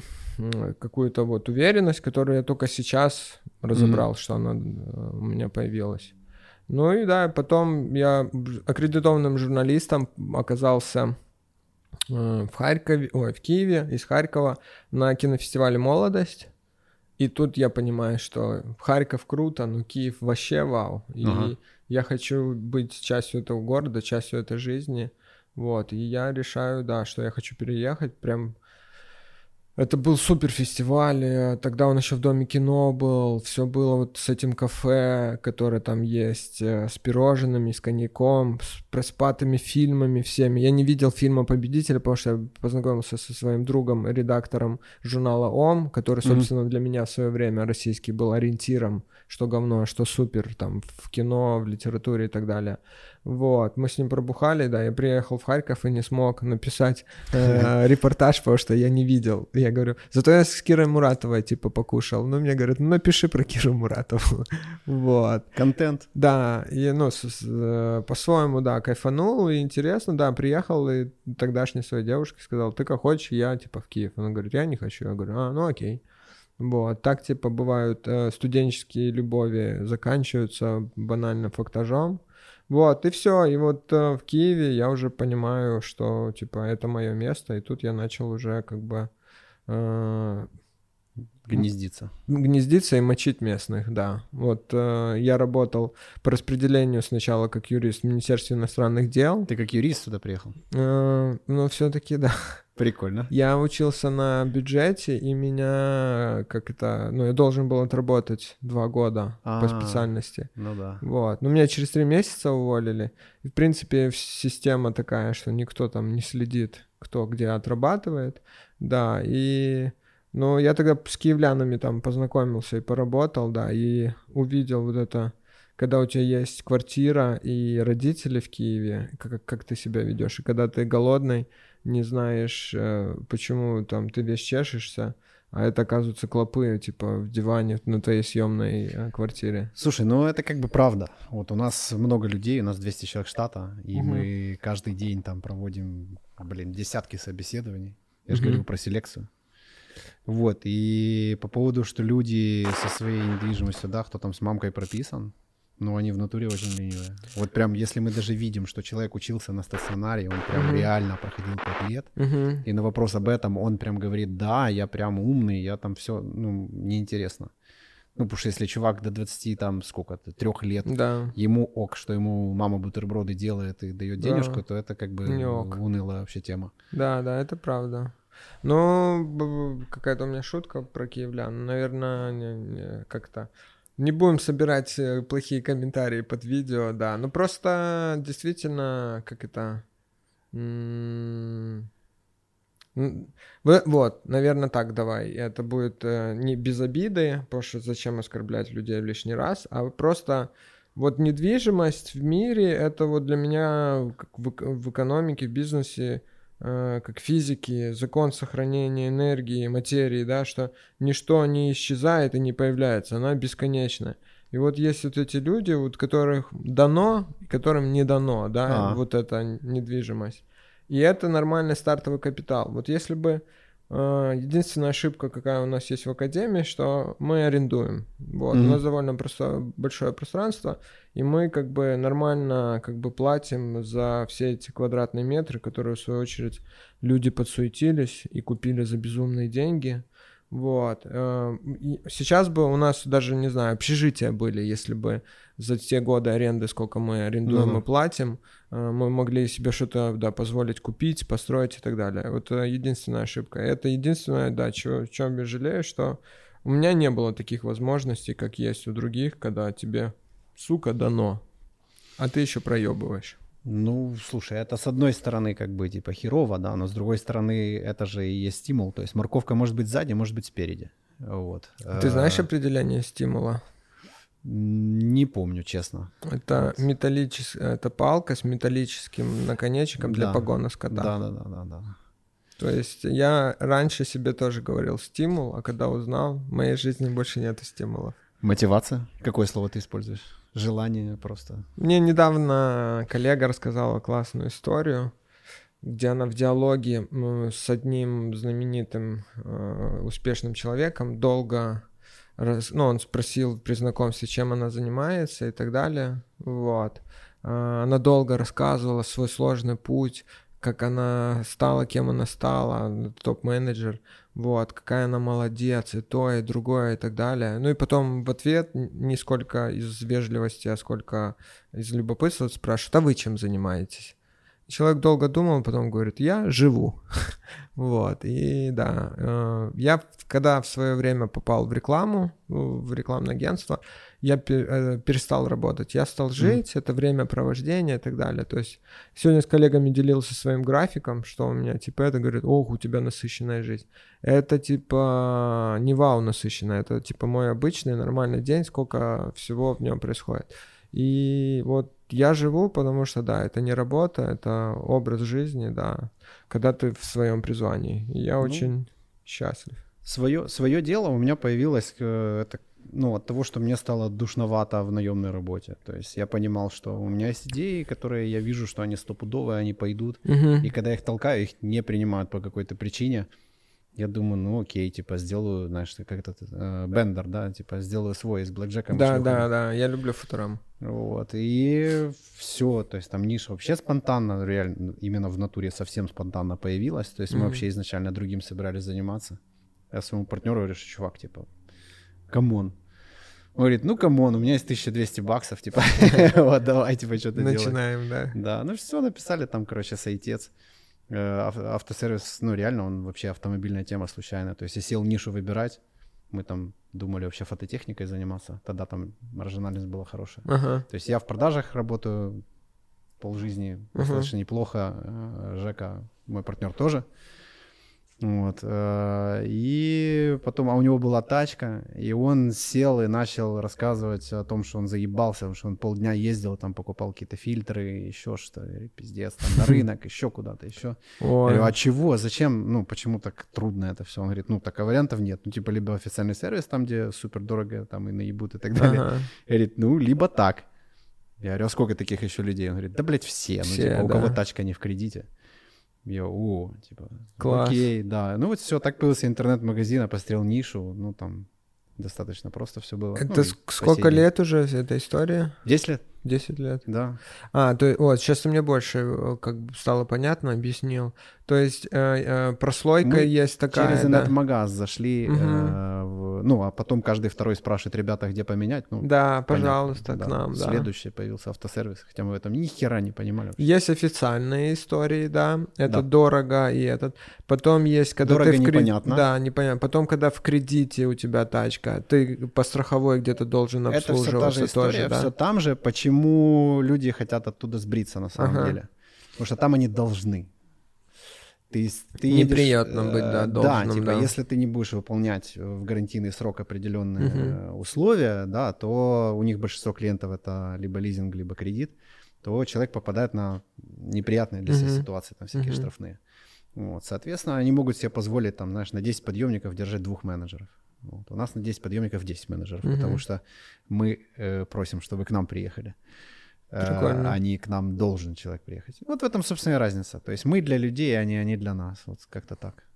какую-то вот уверенность, которую я только сейчас разобрал, mm-hmm. что она э, у меня появилась. Ну и да, потом я аккредитованным журналистом оказался э, в Харькове, ой, в Киеве, из Харькова на кинофестивале «Молодость». И тут я понимаю, что Харьков круто, но Киев вообще вау. И ага. я хочу быть частью этого города, частью этой жизни. Вот, и я решаю, да, что я хочу переехать прям это был супер фестиваль, э, тогда он еще в Доме кино был, все было вот с этим кафе, которое там есть, э, с пирожными, с коньяком, с проспатыми фильмами всеми. Я не видел фильма «Победителя», потому что я познакомился со своим другом, редактором журнала «Ом», который, собственно, mm-hmm. для меня в свое время российский был ориентиром, что говно, что супер, там, в кино, в литературе и так далее. Вот, мы с ним пробухали, да, я приехал в Харьков и не смог написать э, репортаж, потому что я не видел. Я говорю, зато я с Кирой Муратовой, типа, покушал. Ну, мне говорят, ну, напиши про Киру Муратову. вот. Контент. Да, и, ну, э, по-своему, да, кайфанул, и интересно, да, приехал, и тогдашней своей девушке сказал, ты как хочешь, я, типа, в Киев. Она говорит, я не хочу. Я говорю, а, ну, окей. Вот, так, типа, бывают э, студенческие любови заканчиваются банально фактажом, вот, и все. И вот э, в Киеве я уже понимаю, что, типа, это мое место, и тут я начал уже как бы... Э, Гнездиться. Гнездиться и мочить местных, да. Вот э, я работал по распределению сначала как юрист в Министерстве иностранных дел. Ты как юрист сюда приехал? Э, ну, все-таки да. Прикольно. Я учился на бюджете, и меня, как это, ну, я должен был отработать два года А-а-а. по специальности. Ну да. Вот. Но меня через три месяца уволили. И, в принципе, система такая, что никто там не следит, кто где отрабатывает. Да, и... Ну, я тогда с киевлянами там познакомился и поработал, да, и увидел вот это, когда у тебя есть квартира и родители в Киеве, как, как ты себя ведешь, и когда ты голодный, не знаешь, э, почему там ты весь чешешься, а это, оказывается, клопы, типа, в диване на твоей съемной э, квартире. Слушай, ну это как бы правда. Вот у нас много людей, у нас 200 человек штата, и угу. мы каждый день там проводим, блин, десятки собеседований. Я угу. же говорю про селекцию. Вот, и по поводу, что люди со своей недвижимостью, да, кто там с мамкой прописан, ну, они в натуре очень ленивые. Вот прям, если мы даже видим, что человек учился на стационаре, он прям uh-huh. реально проходил 5 лет, uh-huh. и на вопрос об этом он прям говорит, да, я прям умный, я там все, ну, неинтересно. Ну, потому что если чувак до 20, там, сколько-то, трех лет, да. ему ок, что ему мама бутерброды делает и дает да. денежку, то это как бы унылая вообще тема. Да, да, это правда. Ну, какая-то у меня шутка про киевлян. Наверное, как-то не будем собирать э, плохие комментарии под видео, да. Ну просто действительно, как это... Вот, наверное, так давай. Это будет э, не без обиды, потому что зачем оскорблять людей лишний раз, а просто вот недвижимость в мире, это вот для меня в, в экономике, в бизнесе, как физики, закон сохранения энергии, материи, да, что ничто не исчезает и не появляется, она бесконечна. И вот есть вот эти люди, вот которых дано, которым не дано, да, а. вот эта недвижимость. И это нормальный стартовый капитал. Вот если бы Э, единственная ошибка, какая у нас есть в академии, что мы арендуем. Вот, mm-hmm. у нас довольно просто большое пространство, и мы как бы нормально как бы платим за все эти квадратные метры, которые в свою очередь люди подсуетились и купили за безумные деньги. Вот. Э, сейчас бы у нас даже, не знаю, общежития были, если бы за те годы аренды, сколько мы арендуем uh-huh. и платим, э, мы могли себе что-то, да, позволить купить, построить и так далее. Вот э, единственная ошибка. Это единственное, да, чего, чем я жалею, что у меня не было таких возможностей, как есть у других, когда тебе, сука, дано, а ты еще проебываешь. Ну, слушай, это с одной стороны как бы типа херово, да, но с другой стороны это же и есть стимул. То есть морковка может быть сзади, может быть спереди. Вот. Ты знаешь определение стимула? Не помню, честно. Это вот. металлическая, это палка с металлическим наконечником для да. погона скота. Да, да, да, да, да. То есть я раньше себе тоже говорил стимул, а когда узнал, в моей жизни больше нет стимулов. Мотивация? Какое слово ты используешь? Желание просто. Мне недавно коллега рассказала классную историю, где она в диалоге с одним знаменитым э, успешным человеком долго раз, ну, он спросил при знакомстве, чем она занимается и так далее. Вот. Э, она долго рассказывала свой сложный путь, как она стала, кем она стала, топ-менеджер вот, какая она молодец, и то, и другое, и так далее. Ну и потом в ответ, не сколько из вежливости, а сколько из любопытства спрашивают, а вы чем занимаетесь? Человек долго думал, потом говорит, я живу. вот, и да, э, я когда в свое время попал в рекламу, в рекламное агентство, я э, перестал работать, я стал жить, mm. это время провождения и так далее. То есть сегодня с коллегами делился своим графиком, что у меня типа это говорит, ох, у тебя насыщенная жизнь. Это типа не вау насыщенная, это типа мой обычный нормальный день, сколько всего в нем происходит. И вот я живу, потому что, да, это не работа, это образ жизни, да, когда ты в своем призвании. И я ну, очень счастлив. Свое, свое дело у меня появилось это, ну, от того, что мне стало душновато в наемной работе. То есть я понимал, что у меня есть идеи, которые я вижу, что они стопудовые, они пойдут. Угу. И когда я их толкаю, их не принимают по какой-то причине я думаю, ну окей, типа сделаю, знаешь, как этот э, бендер, да, типа сделаю свой с блэкджеком. Да, да, да, я люблю футурам. Вот, и все, то есть там ниша вообще спонтанно, реально, именно в натуре совсем спонтанно появилась, то есть mm-hmm. мы вообще изначально другим собирались заниматься. Я своему партнеру говорю, что чувак, типа, come on, он говорит, ну, come on, у меня есть 1200 баксов, типа, вот, давай, типа, что-то делать. Начинаем, да. Да, ну, все написали там, короче, сайтец. Э, автосервис, ну, реально, он вообще автомобильная тема случайная. То есть я сел нишу выбирать, мы там думали вообще фототехникой заниматься. Тогда там маржинальность была хорошая. Ага. То есть я в продажах работаю полжизни достаточно ага. неплохо. Э, Жека, мой партнер тоже. Вот. Э, и потом, а у него была тачка, и он сел и начал рассказывать о том, что он заебался, что он полдня ездил, там покупал какие-то фильтры, еще что, пиздец, там на рынок, еще куда-то, еще. Ой. Я говорю, а чего, зачем, ну, почему так трудно это все? Он говорит, ну, так а вариантов нет, ну, типа, либо официальный сервис, там, где супер дорого, там, и наебут и так далее. Ага. Говорит, ну, либо так. Я говорю, а сколько таких еще людей? Он говорит, да, блядь, все, ну, типа, да. у кого тачка не в кредите. Я, о, типа, Класс. окей, да. Ну вот все, так появился интернет-магазин, я пострел нишу, ну там достаточно просто все было. Это ну, сколько лет уже эта история? Десять лет. 10 лет. Да. А, то вот, сейчас мне больше э, как бы стало понятно, объяснил. То есть э, э, прослойка Мы есть такая, через интернет-магаз зашли, угу. э, в, ну, а потом каждый второй спрашивает, ребята, где поменять? Ну, да, пожалуйста, понятно, к да. нам, да. Следующий появился автосервис, хотя мы в этом ни хера не понимали. Вообще. Есть официальные истории, да, это да. дорого и этот. Потом есть, когда дорого ты в кредит... непонятно. Да, непонятно. Потом, когда в кредите у тебя тачка, ты по страховой где-то должен обслуживаться это все та же история, тоже, да? все там же. Почему люди хотят оттуда сбриться на самом ага. деле. Потому что там они должны. Ты, ты Неприятно едешь, быть, да, э, должным, Да, типа, да. если ты не будешь выполнять в гарантийный срок определенные угу. условия, да, то у них большинство клиентов это либо лизинг, либо кредит, то человек попадает на неприятные для себя угу. ситуации, там всякие угу. штрафные. Вот, соответственно, они могут себе позволить, там, знаешь, на 10 подъемников держать двух менеджеров. Вот. У нас на 10 подъемников 10 менеджеров, угу. потому что мы э, просим, чтобы к нам приехали. Прикольно. а не к нам должен человек приехать. Вот в этом, собственно, и разница. То есть мы для людей, а не они для нас. Вот как-то так.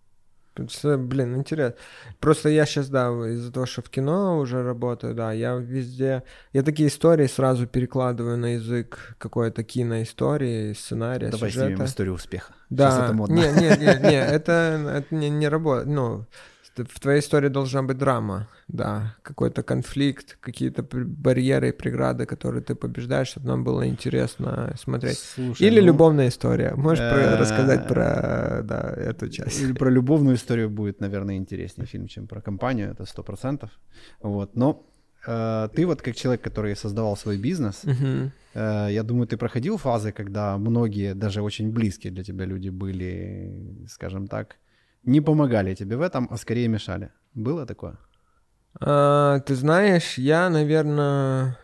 Блин, интересно. Просто я сейчас, да, из-за того, что в кино уже работаю, да, я везде... Я такие истории сразу перекладываю на язык какой-то киноистории, сценария, Давай сюжета. снимем историю успеха. Да. Сейчас это модно. Не, не, не, не это, это не, не работает. Ну, в твоей истории должна быть драма, да, какой-то конфликт, какие-то барьеры и преграды, которые ты побеждаешь, чтобы нам было интересно смотреть. Слушай, Или ну, любовная история. Можешь про, рассказать про да, эту часть? Или про любовную историю будет, наверное, интереснее фильм, чем про компанию, это сто процентов. Вот, но э, ты вот как человек, который создавал свой бизнес, э, я думаю, ты проходил фазы, когда многие, даже очень близкие для тебя люди были, скажем так, не помогали тебе в этом, а скорее мешали. Было такое? А, ты знаешь, я, наверное,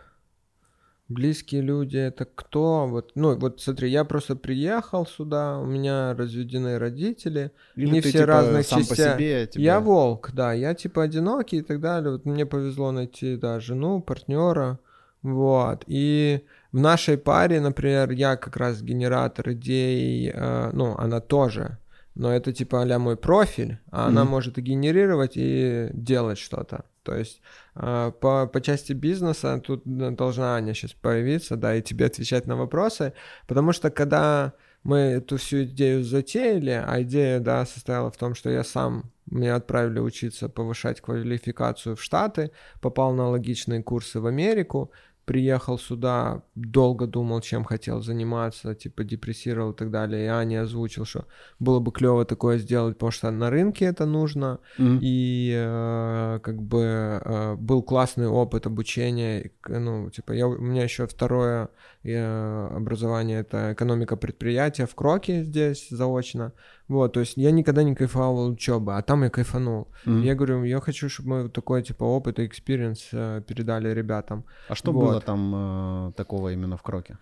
близкие люди это кто? Вот, ну, вот смотри, я просто приехал сюда, у меня разведены родители, Или не все типа, разных сам частях. По себе, тебе... Я волк, да, я типа одинокий и так далее. Вот мне повезло найти, да, жену, партнера, вот. И в нашей паре, например, я как раз генератор идей, э, ну, она тоже но это типа а мой профиль, а mm-hmm. она может и генерировать, и делать что-то. То есть э, по, по части бизнеса тут должна Аня сейчас появиться, да, и тебе отвечать на вопросы, потому что когда мы эту всю идею затеяли, а идея, да, состояла в том, что я сам, меня отправили учиться повышать квалификацию в Штаты, попал на логичные курсы в Америку, приехал сюда, долго думал, чем хотел заниматься, типа депрессировал и так далее. И Аня озвучил, что было бы клево такое сделать, потому что на рынке это нужно. Mm-hmm. И э, как бы э, был классный опыт обучения. Ну, типа, я, у меня еще второе образование это экономика предприятия в Кроке здесь заочно. Вот, то есть я никогда не кайфовал учебы, а там я кайфанул. Мгм. Я говорю, я хочу, чтобы мы такой, типа, опыт и experience э, передали ребятам. А что Вот. было там э, такого именно в Кроке?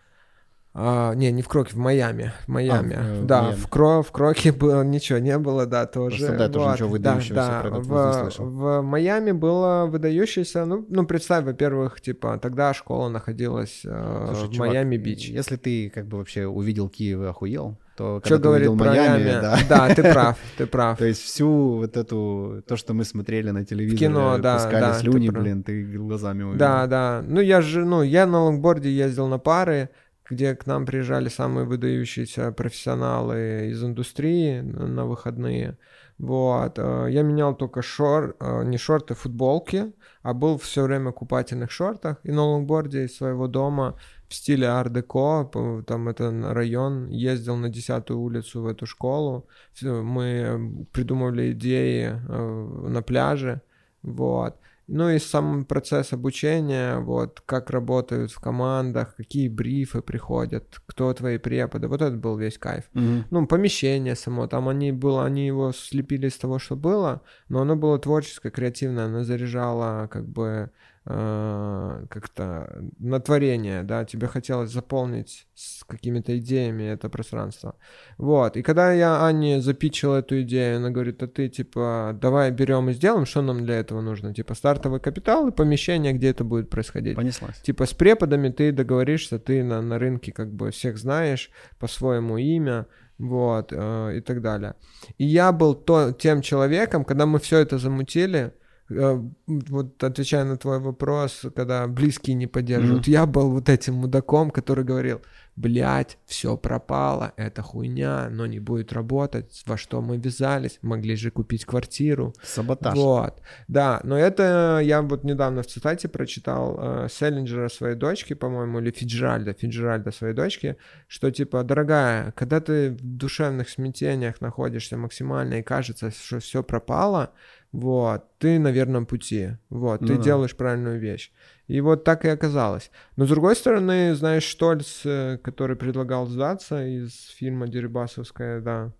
А, не, не в Кроке, в Майами. В Майами. А, да, Майами. в, Кро, в Кроке было ничего не было, да, тоже. Просто, да, тоже ничего да, выдающегося да. этот в, в Майами было выдающееся, ну, ну, представь, во-первых, типа, тогда школа находилась э, Слушай, в Майами-Бич. Если ты как бы вообще увидел Киев и охуел, то Что ты говорит про Майами, Майами? да. Да, ты прав, ты прав. То есть всю вот эту, то, что мы смотрели на телевизоре, кино, да, пускали да, ты слюни, прав. блин, ты глазами увидел. Да, да. Ну, я же, ну, я на лонгборде ездил на пары, где к нам приезжали самые выдающиеся профессионалы из индустрии на выходные. Вот. э, Я менял только шор, э, не шорты, футболки, а был все время в купательных шортах. И на лонгборде из своего дома в стиле ар-деко, там это район, ездил на 10-ю улицу в эту школу. Мы придумывали идеи э, на пляже. Вот. Ну и сам процесс обучения, вот, как работают в командах, какие брифы приходят, кто твои преподы, вот это был весь кайф. Мгм. Ну, помещение само, там они было, они его слепили из того, что было, но оно было творческое, креативное, оно заряжало как бы э, как-то на творение, да, тебе хотелось заполнить с какими-то идеями это пространство. Вот, и когда я Анне запичил эту идею, она говорит, а ты, типа, давай берем и сделаем, что нам для этого нужно? Типа, стартовый капитал и помещение, где это будет происходить. Понеслась. Типа с преподами ты договоришься, ты на, на рынке как бы всех знаешь, по-своему имя, вот, э, и так далее. И я был то, тем человеком, когда мы все это замутили, вот отвечая на твой вопрос, когда близкие не поддерживают, я был вот этим мудаком, который говорил, блядь, все пропало, это хуйня, но не будет работать, во что мы вязались, могли же купить квартиру, Саботаж. вот, да, но это я вот недавно в цитате прочитал э, Селлинджера своей дочки, по-моему, или Фиджеральда, Фиджеральда своей дочки, что типа, дорогая, когда ты в душевных смятениях находишься максимально и кажется, что все пропало, вот, ты на верном пути, вот, Ну ты да. делаешь правильную вещь. И вот так и оказалось. Но с другой стороны, знаешь, Штольц, э, который предлагал сдаться из фильма Дерибасовская, да,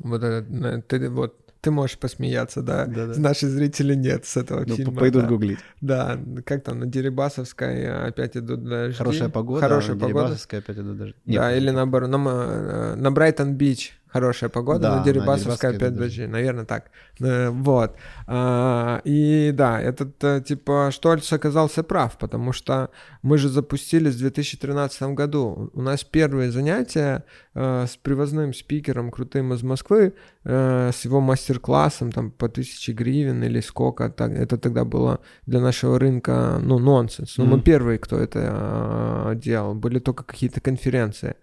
вот этот, ты вот ты можешь посмеяться, да? Да-да. Наши зрители нет с этого Ну, фильма. пойдут да. гуглить. Да, как там, на Дерибасовской опять идут дожди. Хорошая погода. Хорошая погода. Дерибасовской опять идут даже. да, или наоборот, на, э, на Брайтон-Бич хорошая погода, Да, Дерибасовской Дерибасовской опять дожди. Наверное, так. Э, Вот. А, И да, этот, э, типа, Штольц оказался прав, потому что мы же запустились в 2013 году. У нас первые занятия с привозным спикером крутым из Москвы, э, с его мастер-классом там по тысяче гривен или сколько. так- Это тогда было для нашего рынка, ну, нонсенс. Но мы Мгм. первые, кто это э, делал. Были только какие-то конференции.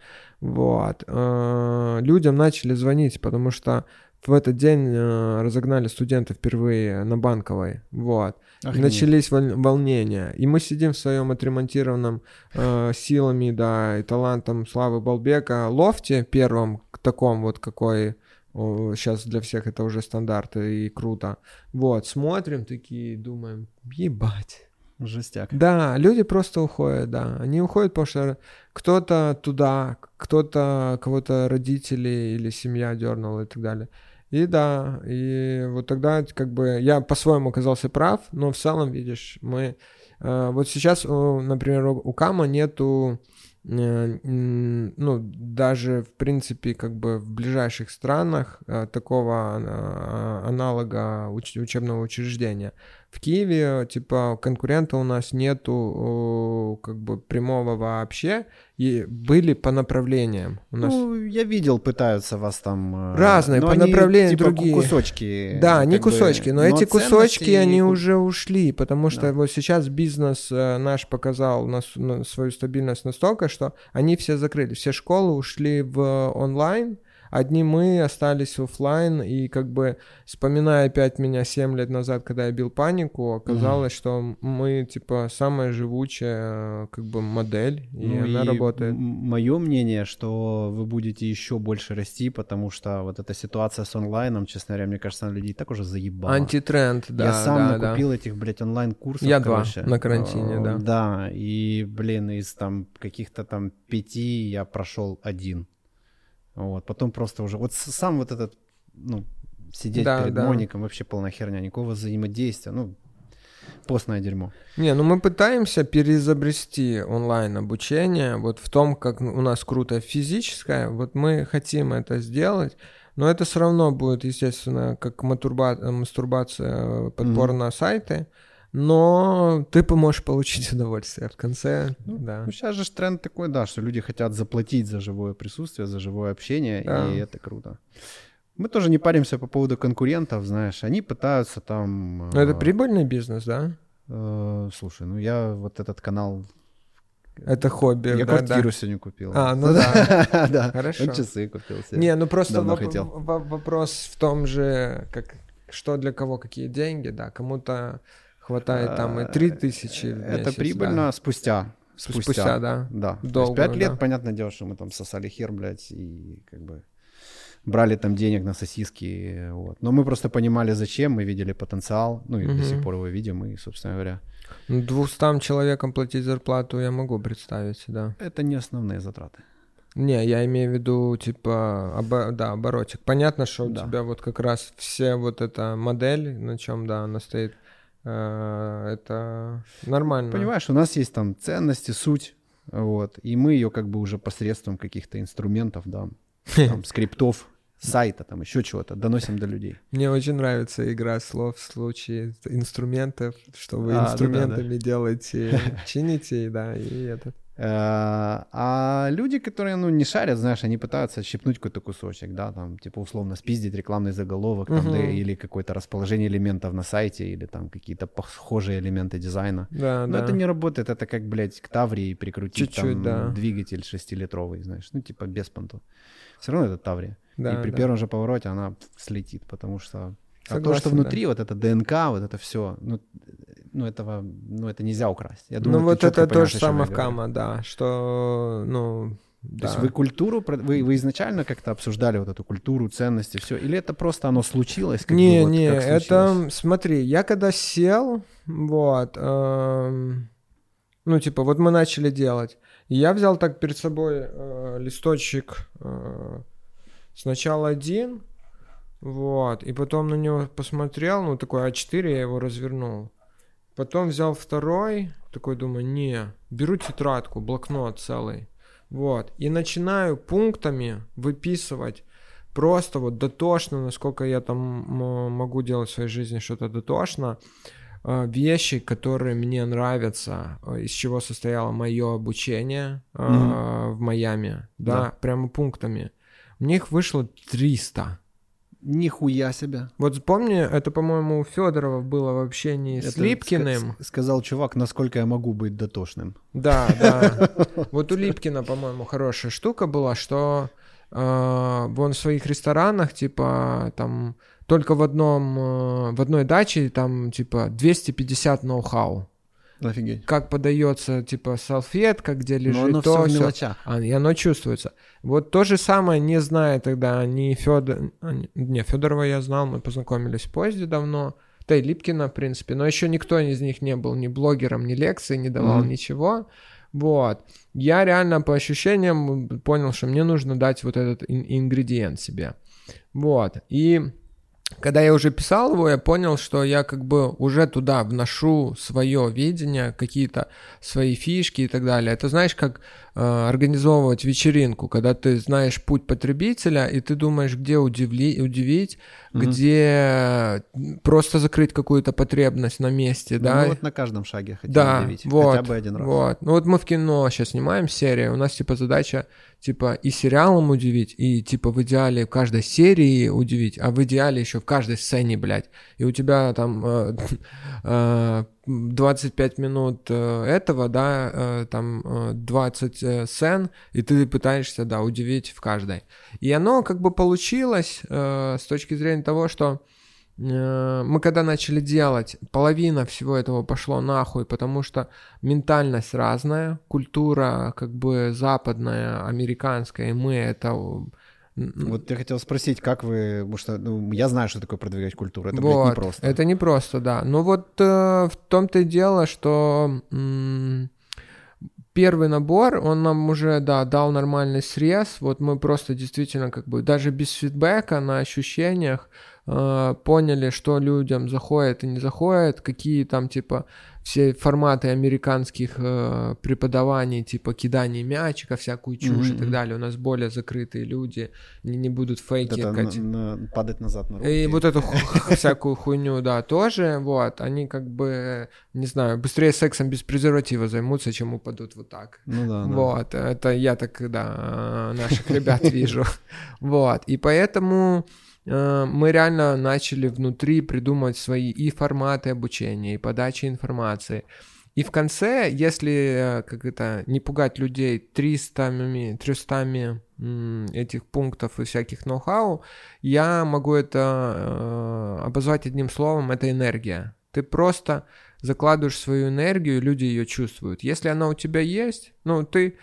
Вот. Э, Людям начали звонить, потому что в этот день э, разогнали студенты впервые на Банковой. Вот. Охренеть. начались волнения. И мы сидим в своем отремонтированном э, силами, да, и талантом Славы Балбека лофте первом, к таком вот, какой сейчас для всех это уже стандарт и круто. Вот, смотрим такие, думаем, ебать. Жестяк. Да, люди просто уходят, да. Они уходят, потому что кто-то туда, кто-то, кого-то родители или семья дернула и так далее. И да, и вот тогда как бы я по-своему оказался прав, но в целом, видишь, мы... э, вот сейчас, например, у Кама нету э, ну, даже, в принципе, как бы в ближайших странах э, такого э, аналога уч- учебного учреждения. В Киеве, типа, конкурента у нас нету как бы прямого вообще, и были по направлениям. У нас... Ну, я видел, пытаются вас там... э, Разные, но по они, направлению типа, другие. кусочки. Да, не как бы, кусочки, но, эти кусочки, они уже ушли, потому что Да. вот сейчас бизнес э, наш показал нас, на свою стабильность настолько, что они все закрыли, все школы ушли в онлайн, одни мы остались оффлайн, и как бы, вспоминая опять меня 7 лет назад, когда я бил панику, оказалось, что мы, типа, самая живучая, как бы, модель, и Ну она и работает. Мое мнение, что вы будете еще больше расти, потому что вот эта ситуация с онлайном, честно говоря, мне кажется, она людей так уже заебала. Антитренд, да, я сам да, да. накупил этих, блядь, онлайн-курсов. Я два короче. на карантине, Э, да. Да, и, блин, из там каких-то там пяти я прошел один. Вот, потом просто уже, вот сам вот этот, ну, сидеть Да, перед да. моником, вообще полная херня, никакого взаимодействия, ну, постное дерьмо. Не, ну мы пытаемся переизобрести онлайн обучение, вот в том, как у нас круто физическое, вот мы хотим это сделать, но это все равно будет, естественно, как матурба- э, мастурбация подпор на сайты, но ты поможешь получить удовольствие в конце, да. Ну, сейчас же тренд такой, да, что люди хотят заплатить за живое присутствие, за живое общение, Да. и это круто. Мы тоже не паримся по поводу конкурентов, знаешь, они пытаются там... Но это э, прибыльный бизнес, да? э, слушай, ну я вот этот канал... Это хобби, я да, квартиру да. сегодня купил. А, ну да. да. Хорошо. Вот часы купил себе. Не, ну просто воп- хотел. во- вопрос в том же, как что для кого какие деньги, да, кому-то хватает там и 3000 в Это месяц, прибыльно да. спустя. Спустя, да. Да. То есть Долго, пять лет, да. понятное дело, что мы там сосали хер, блядь, и как бы брали там денег на сосиски, вот. Но мы просто понимали, зачем, мы видели потенциал, ну и до сих пор его видим, и, собственно говоря, Ну, 200 человекам платить зарплату я могу представить, да. это не основные затраты. Не, я имею в виду, типа, обо- да, оборотик. Понятно, что у Да. тебя вот как раз все вот эта модель, на чем, да, она стоит, э, это нормально. Понимаешь, у нас есть там ценности, суть, вот, и мы ее как бы уже посредством каких-то инструментов, да, там, скриптов, сайта, там, еще чего-то, доносим до людей. Мне очень нравится игра слов в случае инструментов, что вы А, инструментами делаете, чините, да, и этот. Э, А люди, которые, ну, не шарят, знаешь, они пытаются щипнуть какой-то кусочек, да, там, типа, условно, спиздить рекламный заголовок, там, Мгм. да, или какое-то расположение элементов на сайте, или там какие-то похожие элементы дизайна. Да, Но да. это не работает, это как, блядь, к Таврии прикрутить Чуть-чуть, там да. двигатель шестилитровый, знаешь, ну, типа, без понту. Все равно это Таврия. Да, и при да. первом же повороте она слетит, потому что... а то, Согласен, что внутри, вот это ДНК, вот это все, ну, ну, этого, ну, это нельзя украсть. Я думаю, ну вот это то же самое в. Кама, да, что, ну, То да. есть вы культуру, вы, вы изначально как-то обсуждали вот эту культуру, ценности, все, или это просто оно случилось? Как не, бы, вот не, как случилось? это, смотри, я когда сел, вот, эм, ну, типа, вот мы начали делать, я взял так перед собой э, листочек э, сначала один, вот, и потом на него посмотрел, ну, такой А4, я его развернул. Потом взял второй, такой думаю, не, беру тетрадку, блокнот целый, вот, и начинаю пунктами выписывать просто вот дотошно, насколько я там могу делать в своей жизни что-то дотошно, э, вещи, которые мне нравятся, э, из чего состояло мое обучение Мгм. в Майами, да, Да. прямо пунктами. Мне их вышло 300. Нихуя себе. Вот помни, это, по-моему, у Федорова было в общении с Это Липкиным. ска- сказал чувак, насколько я могу быть дотошным. Да, да. Вот у Липкина, по-моему, хорошая штука была, что э, вон в своих ресторанах, типа, там, только в одном, э, в одной даче, там, типа, 250 ноу-хау. Офигеть. Как подается, типа, салфетка, где лежит Но оно то, все в мелочах. А, и оно чувствуется. Вот то же самое, не зная тогда ни Федор... Не, Федорова я знал, мы познакомились позже давно. Да и Липкина, в принципе. Но еще никто из них не был ни блогером, ни лекции, не давал Мгм. ничего. Вот. Я реально по ощущениям понял, что мне нужно дать вот этот ин- ингредиент себе. Вот. И когда я уже писал его, я понял, что я как бы уже туда вношу свое видение, какие-то свои фишки и так далее. Это знаешь, как организовывать вечеринку, когда ты знаешь путь потребителя, и ты думаешь, где удивли, удивить, Мгм. где просто закрыть какую-то потребность на месте, Ну, да. мы вот на каждом шаге хотим Да, удивить. вот, Хотя бы один раз. Вот. Ну вот мы в кино сейчас снимаем серию, у нас типа задача типа и сериалом удивить, и типа в идеале в каждой серии удивить, а в идеале еще в каждой сцене, блядь. И у тебя там э, э, 25 минут э, этого, да, э, там э, 20 э, сцен, и ты пытаешься, да, удивить в каждой. И оно как бы получилось с точки зрения того, что мы когда начали делать, половина всего этого пошло нахуй, потому что ментальность разная, культура как бы западная, американская, и мы это... Вот я хотел спросить, как вы, потому что ну, я знаю, что такое продвигать культуру, это, блядь, вот, непросто. Это не просто, да. Ну вот э, в том-то и дело, что м, первый набор, он нам уже, да, дал нормальный срез. Вот мы просто действительно как бы даже без фидбэка на ощущениях э, поняли, что людям заходит и не заходит, какие там типа все форматы американских э, преподаваний, типа кидания мячика, всякую чушь mm-hmm. и так далее. У нас более закрытые люди, не, не будут фейки Это на, на, падать назад на руки. И вот эту всякую хуйню, да, тоже, вот, они как бы, не знаю, быстрее сексом без презерватива займутся, чем упадут вот так. Ну да, Вот, это я так, да, наших ребят вижу. Вот, и поэтому мы реально начали внутри придумывать свои и форматы обучения, и подачи информации. И в конце, если, э, как это, не пугать людей 300, 300 этих пунктов и всяких ноу-хау, я могу это э, обозвать одним словом, это энергия. Ты просто закладываешь свою энергию, люди ее чувствуют. Если она у тебя есть, ну, ты,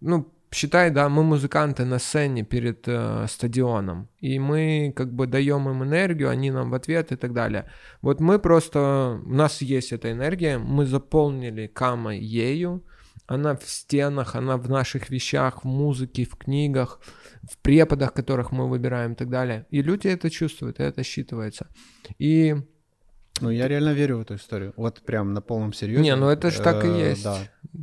ну, считай, да, мы музыканты на сцене перед э, стадионом, и мы как бы даем им энергию, они нам в ответ и так далее. Вот мы просто, у нас есть эта энергия, мы заполнили Кама ею, она в стенах, она в наших вещах, в музыке, в книгах, в преподах, которых мы выбираем и так далее. И люди это чувствуют, и это считывается. И ну, я реально верю в эту историю. Вот прям на полном серьезе. Не, ну это же так и э, есть. Да.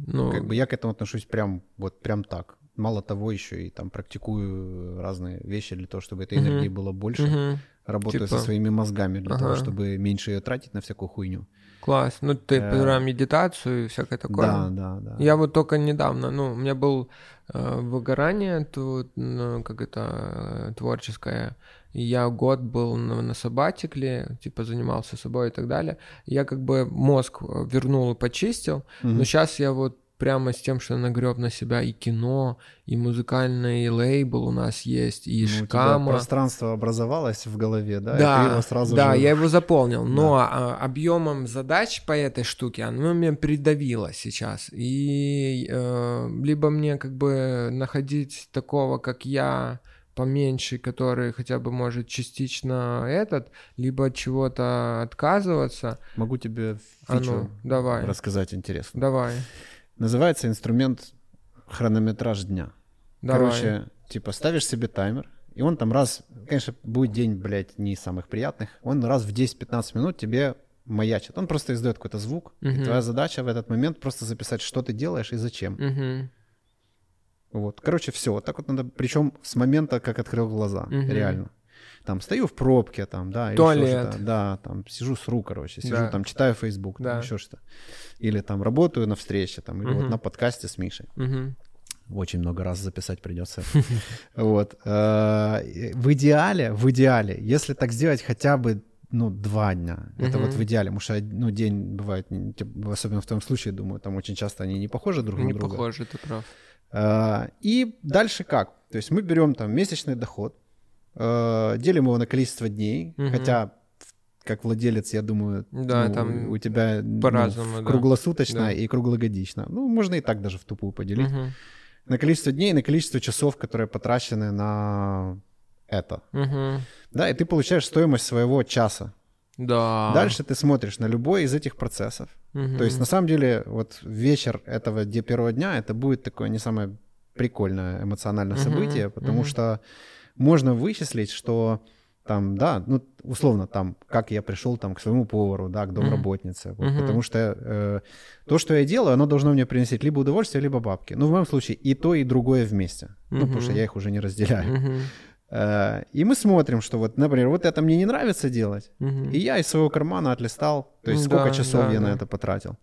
Ну... Как бы я к этому отношусь прям вот прям так. Мало того, еще и там практикую разные вещи для того, чтобы этой энергии было больше. uh Работаю типа... со своими мозгами для ага. того, чтобы меньше ее тратить на всякую хуйню. Класс. Ну, ты э... про медитацию и всякое такое. Да, да, да. Я вот только недавно, ну, у меня был э, выгорание тут, ну, как это, э, я год был на, на сабатикле, типа занимался собой и так далее. Я как бы мозг э, вернул и почистил, mm-hmm. но сейчас я вот прямо с тем, что нагреб на себя и кино, и музыкальный лейбл у нас есть, и ну, шкама. пространство образовалось в голове, да? Да, его сразу да, же... я его заполнил, но да. Объемом задач по этой штуке оно меня придавило сейчас. И э, либо мне как бы находить такого, как я, поменьше, который хотя бы может частично этот, либо от чего-то отказываться. Могу тебе фичу а ну, давай. рассказать интересно. Давай. Называется инструмент хронометраж дня. Давай. Короче, типа ставишь себе таймер, и он там раз, конечно, будет день, блядь, не самых приятных, он раз в 10-15 минут тебе маячит. Он просто издает какой-то звук, угу. и твоя задача в этот момент просто записать, что ты делаешь и зачем. Угу. Вот. Короче, все. Вот так вот надо. Причем с момента, как открыл глаза. Угу. Реально. Там стою в пробке, там, да, или Туалет. что-то. Да, там сижу с рук, короче, сижу да. там, читаю Facebook, да. там, еще что-то. Или там работаю на встрече, там, или угу. вот на подкасте с Мишей. Угу. Очень много раз записать придется. Вот. Э, в идеале, в идеале, если так сделать хотя бы ну, два дня. Это вот в идеале, потому что, ну, день бывает, особенно в том случае, думаю, там очень часто они не похожи друг на друга. Не похожи, ты прав. Э, и дальше как? То есть мы берем там месячный доход, э, делим его на количество дней, угу. хотя как владелец, я думаю, да, ну, там у тебя ну, круглосуточно да. и круглогодично. Ну, можно и так даже в тупую поделить. Угу. На количество дней, на количество часов, которые потрачены на это. Угу. Да, и ты получаешь стоимость своего часа. Да. Дальше ты смотришь на любой из этих процессов. Угу. То есть, на самом деле, вот вечер этого первого дня, это будет такое не самое прикольное эмоциональное угу. событие, потому угу. что можно вычислить, что там, да, ну, условно, там, как я пришел там к своему повару, да, к домработнице, mm-hmm. вот, потому что э, то, что я делаю, оно должно мне приносить либо удовольствие, либо бабки. Ну, в моем случае и то, и другое вместе, mm-hmm. ну, потому что я их уже не разделяю. Mm-hmm. Э, и мы смотрим, что вот, например, вот это мне не нравится делать, угу. и я из своего кармана отлистал, то есть сколько да, часов да, я да. на это потратил.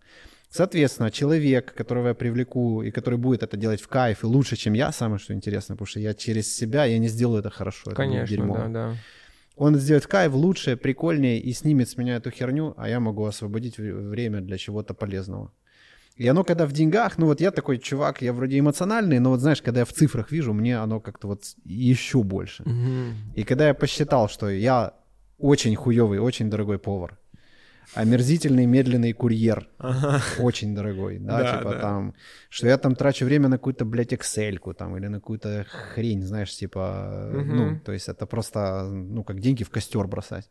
Соответственно, человек, которого я привлеку и который будет это делать в кайф и лучше, чем я, самое что интересно, потому что я через себя, я не сделаю это хорошо, Конечно, это дерьмо. Да, да. Он сделает кайф лучше, прикольнее и снимет с меня эту херню, а я могу освободить время для чего-то полезного. И оно когда в деньгах, ну вот я такой чувак, я вроде эмоциональный, но вот знаешь, когда я в цифрах вижу, мне оно как-то вот еще больше. Угу. И когда я посчитал, что я очень хуевый, очень дорогой повар, омерзительный медленный курьер, ага. очень дорогой, да, да типа да. там, что я там трачу время на какую-то, блядь, excel там, или на какую-то хрень, знаешь, типа, угу. ну, то есть это просто, ну, как деньги в костер бросать.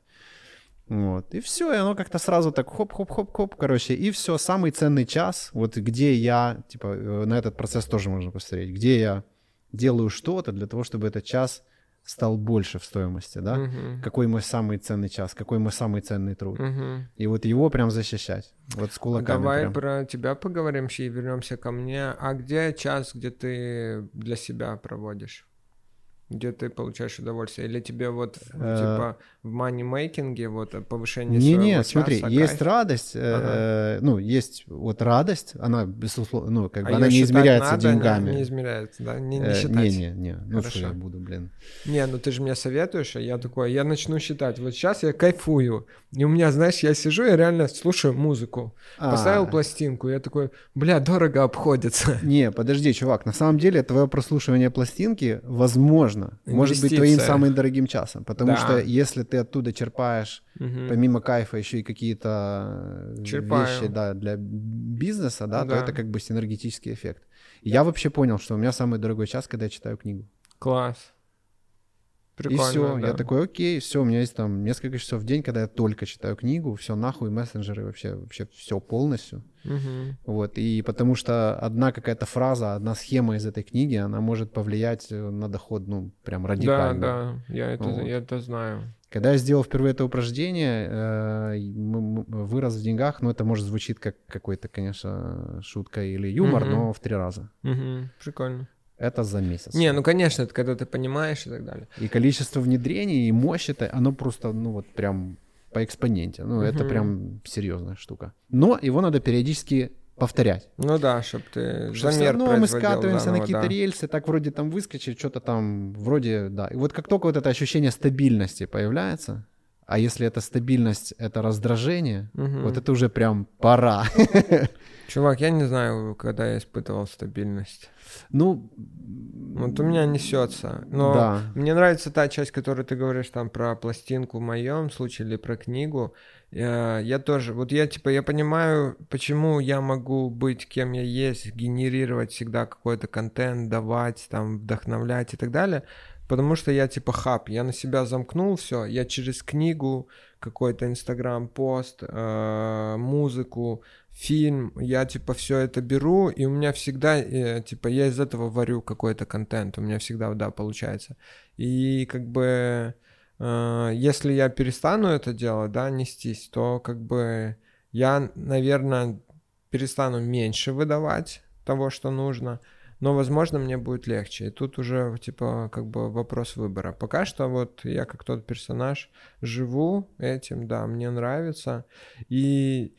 Вот. И все, и оно как-то сразу так хоп-хоп-хоп-хоп, короче, и все, самый ценный час, вот где я, типа, э, на этот процесс тоже можно посмотреть, где я делаю что-то для того, чтобы этот час стал больше в стоимости, да? Мгм. Какой мой самый ценный час, какой мой самый ценный труд. Мгм. И вот его прям защищать. Вот с кулаками Давай прям. про тебя поговорим и вернемся ко мне. А где час, где ты для себя проводишь? Где ты получаешь удовольствие? Или тебе вот Э. типа в манимейкинге вот повышение своего Не-не, смотри, часа, есть кайф? радость, э, Ага. ну, есть вот радость, она, безусловно, ну, как бы А она её не измеряется надо? Не- деньгами. Не, измеряется, да? Не, не Э, считать. Не-не-не, ну что Хорошо. я буду, блин. Не, ну ты же мне советуешь, а я такой, я начну считать. Вот сейчас я кайфую. И у меня, знаешь, я сижу и реально слушаю музыку. Поставил А, пластинку, я такой, бля, дорого обходится. Не, подожди, чувак, на самом деле твое прослушивание пластинки, возможно, может быть твоим Инвестиция. самым дорогим часом, потому Да. что если ты оттуда черпаешь, Мгм. помимо кайфа, еще и какие-то э, Черпаю. вещи, да, для бизнеса, да, то Да. это как бы синергетический эффект. И я вообще понял, что у меня самый дорогой час, когда я читаю книгу. Класс. Прикольно, и все, да. я такой, окей, все, у меня есть там несколько часов в день, когда я только читаю книгу, все нахуй, мессенджеры, вообще, вообще все полностью. Мгм. Вот, и потому что одна какая-то фраза, одна схема из этой книги, она может повлиять э, на доход, ну, прям Да, радикально. да, я это, Вот. я это знаю. Когда я сделал впервые это упражнение, э, вырос в деньгах, ну, это может звучит как какой-то, конечно, шутка или юмор, Мгм. но в три раза. Мгм. Прикольно. Это за месяц. Не, ну конечно, это когда ты понимаешь и так далее. И количество внедрений, и мощь это, оно просто, ну, вот прям по экспоненте. Ну, это Мгм. прям серьезная штука. Но его надо периодически повторять. Ну да, чтобы ты что замер равно мы скатываемся заново, на какие-то да. рельсы, так вроде там выскочить, что-то там, вроде, да. И вот как только вот это ощущение стабильности появляется, а если эта стабильность — это раздражение, Мгм. вот это уже прям пора. Чувак, я не знаю, когда я испытывал стабильность. Ну, Вот у меня несется. Но да. мне нравится та часть, которую ты говоришь там про пластинку в моем случае или про книгу. Я, я тоже, вот я типа, я понимаю, почему я могу быть кем я есть, генерировать всегда какой-то контент, давать, там, вдохновлять и так далее. Потому что я типа хаб, я на себя замкнул все, я через книгу, какой-то инстаграм-пост, э, музыку, фильм, я типа все это беру, и у меня всегда, э, типа, я из этого варю какой-то контент, у меня всегда, да, получается. И как бы, э, если я перестану это делать, да, нестись, то как бы я, наверное, перестану меньше выдавать того, что нужно, но, возможно, мне будет легче. И тут уже, типа, как бы вопрос выбора. Пока что вот я как тот персонаж живу этим, да, мне нравится. И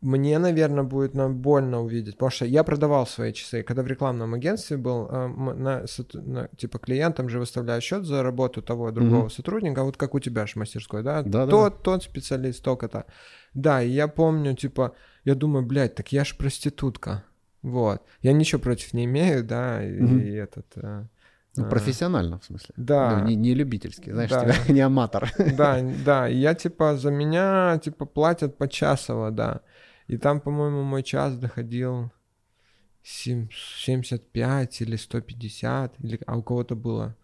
мне, наверное, будет нам больно увидеть, потому что я продавал свои часы. Когда в рекламном агентстве был, э, на, на- типа клиентам же выставляю счет за работу того другого Мгм. сотрудника, вот как у тебя же мастерской, да? Да-да-да. тот, тот специалист, только-то. Да, и я помню, типа, я думаю, блядь, так я ж проститутка. Вот. Я ничего против не имею, да, и, Мгм. и этот... э, Ну, э, профессионально, в смысле. Да. Ну, не, не любительский, знаешь, Да. тебя не аматор. Да, да, я типа за меня типа платят почасово, да. И там, по-моему, мой час доходил сем- 75 или 150, или, а у кого-то было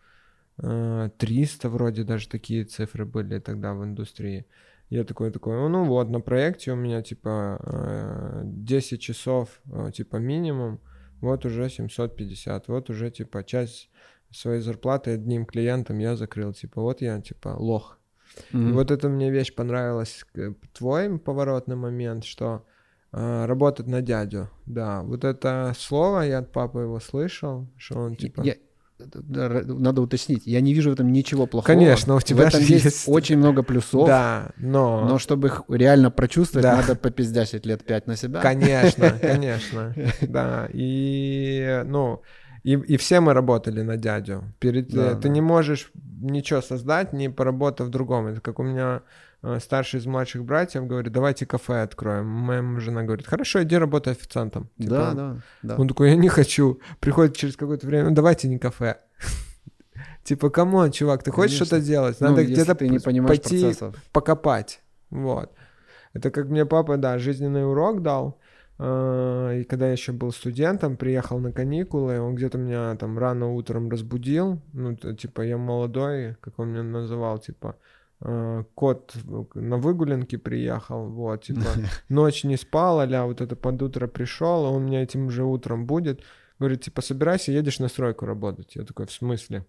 э, 300 вроде, даже такие цифры были тогда в индустрии. Я такой, такой, «Ну, вот, на проекте у меня типа э, 10 часов э, типа минимум, вот уже 750, вот уже типа часть своей зарплаты одним клиентом я закрыл, типа вот я типа лох. И Мгм. вот эта мне вещь понравилась, твой поворотный момент, что э, работать на дядю. Да, вот это слово, я от папы его слышал, что он типа... Я- надо уточнить, я не вижу в этом ничего плохого. Конечно, у в тебя этом же есть, есть. очень много плюсов. Да, но... Но чтобы их реально прочувствовать, Да. надо попиздящить лет пять на себя. Конечно, конечно, да. И, ну, и, и все мы работали на дядю. Перед, Да, э, ты да. не можешь ничего создать, не поработав в другом. Это как у меня э, старший из младших братьев говорит, давайте кафе откроем. Моя жена говорит, хорошо, иди работай официантом. Да, Типа, да, да. Он такой, я не хочу. Приходит через какое-то время, «Ну, давайте не кафе. Типа, come on, чувак, ты хочешь что-то делать? Ну, Надо где-то пойти покопать. Вот. Это как мне папа, да, жизненный урок дал. Э, И когда я еще был студентом, приехал на каникулы, он где-то меня там рано утром разбудил. Ну, типа, я молодой, как он меня называл, типа, э, кот на выгуленке приехал, вот, типа, ночь не спал, а вот это под утро пришел, он у меня этим же утром будет, говорит, типа, собирайся, едешь на стройку работать. Я такой, в смысле?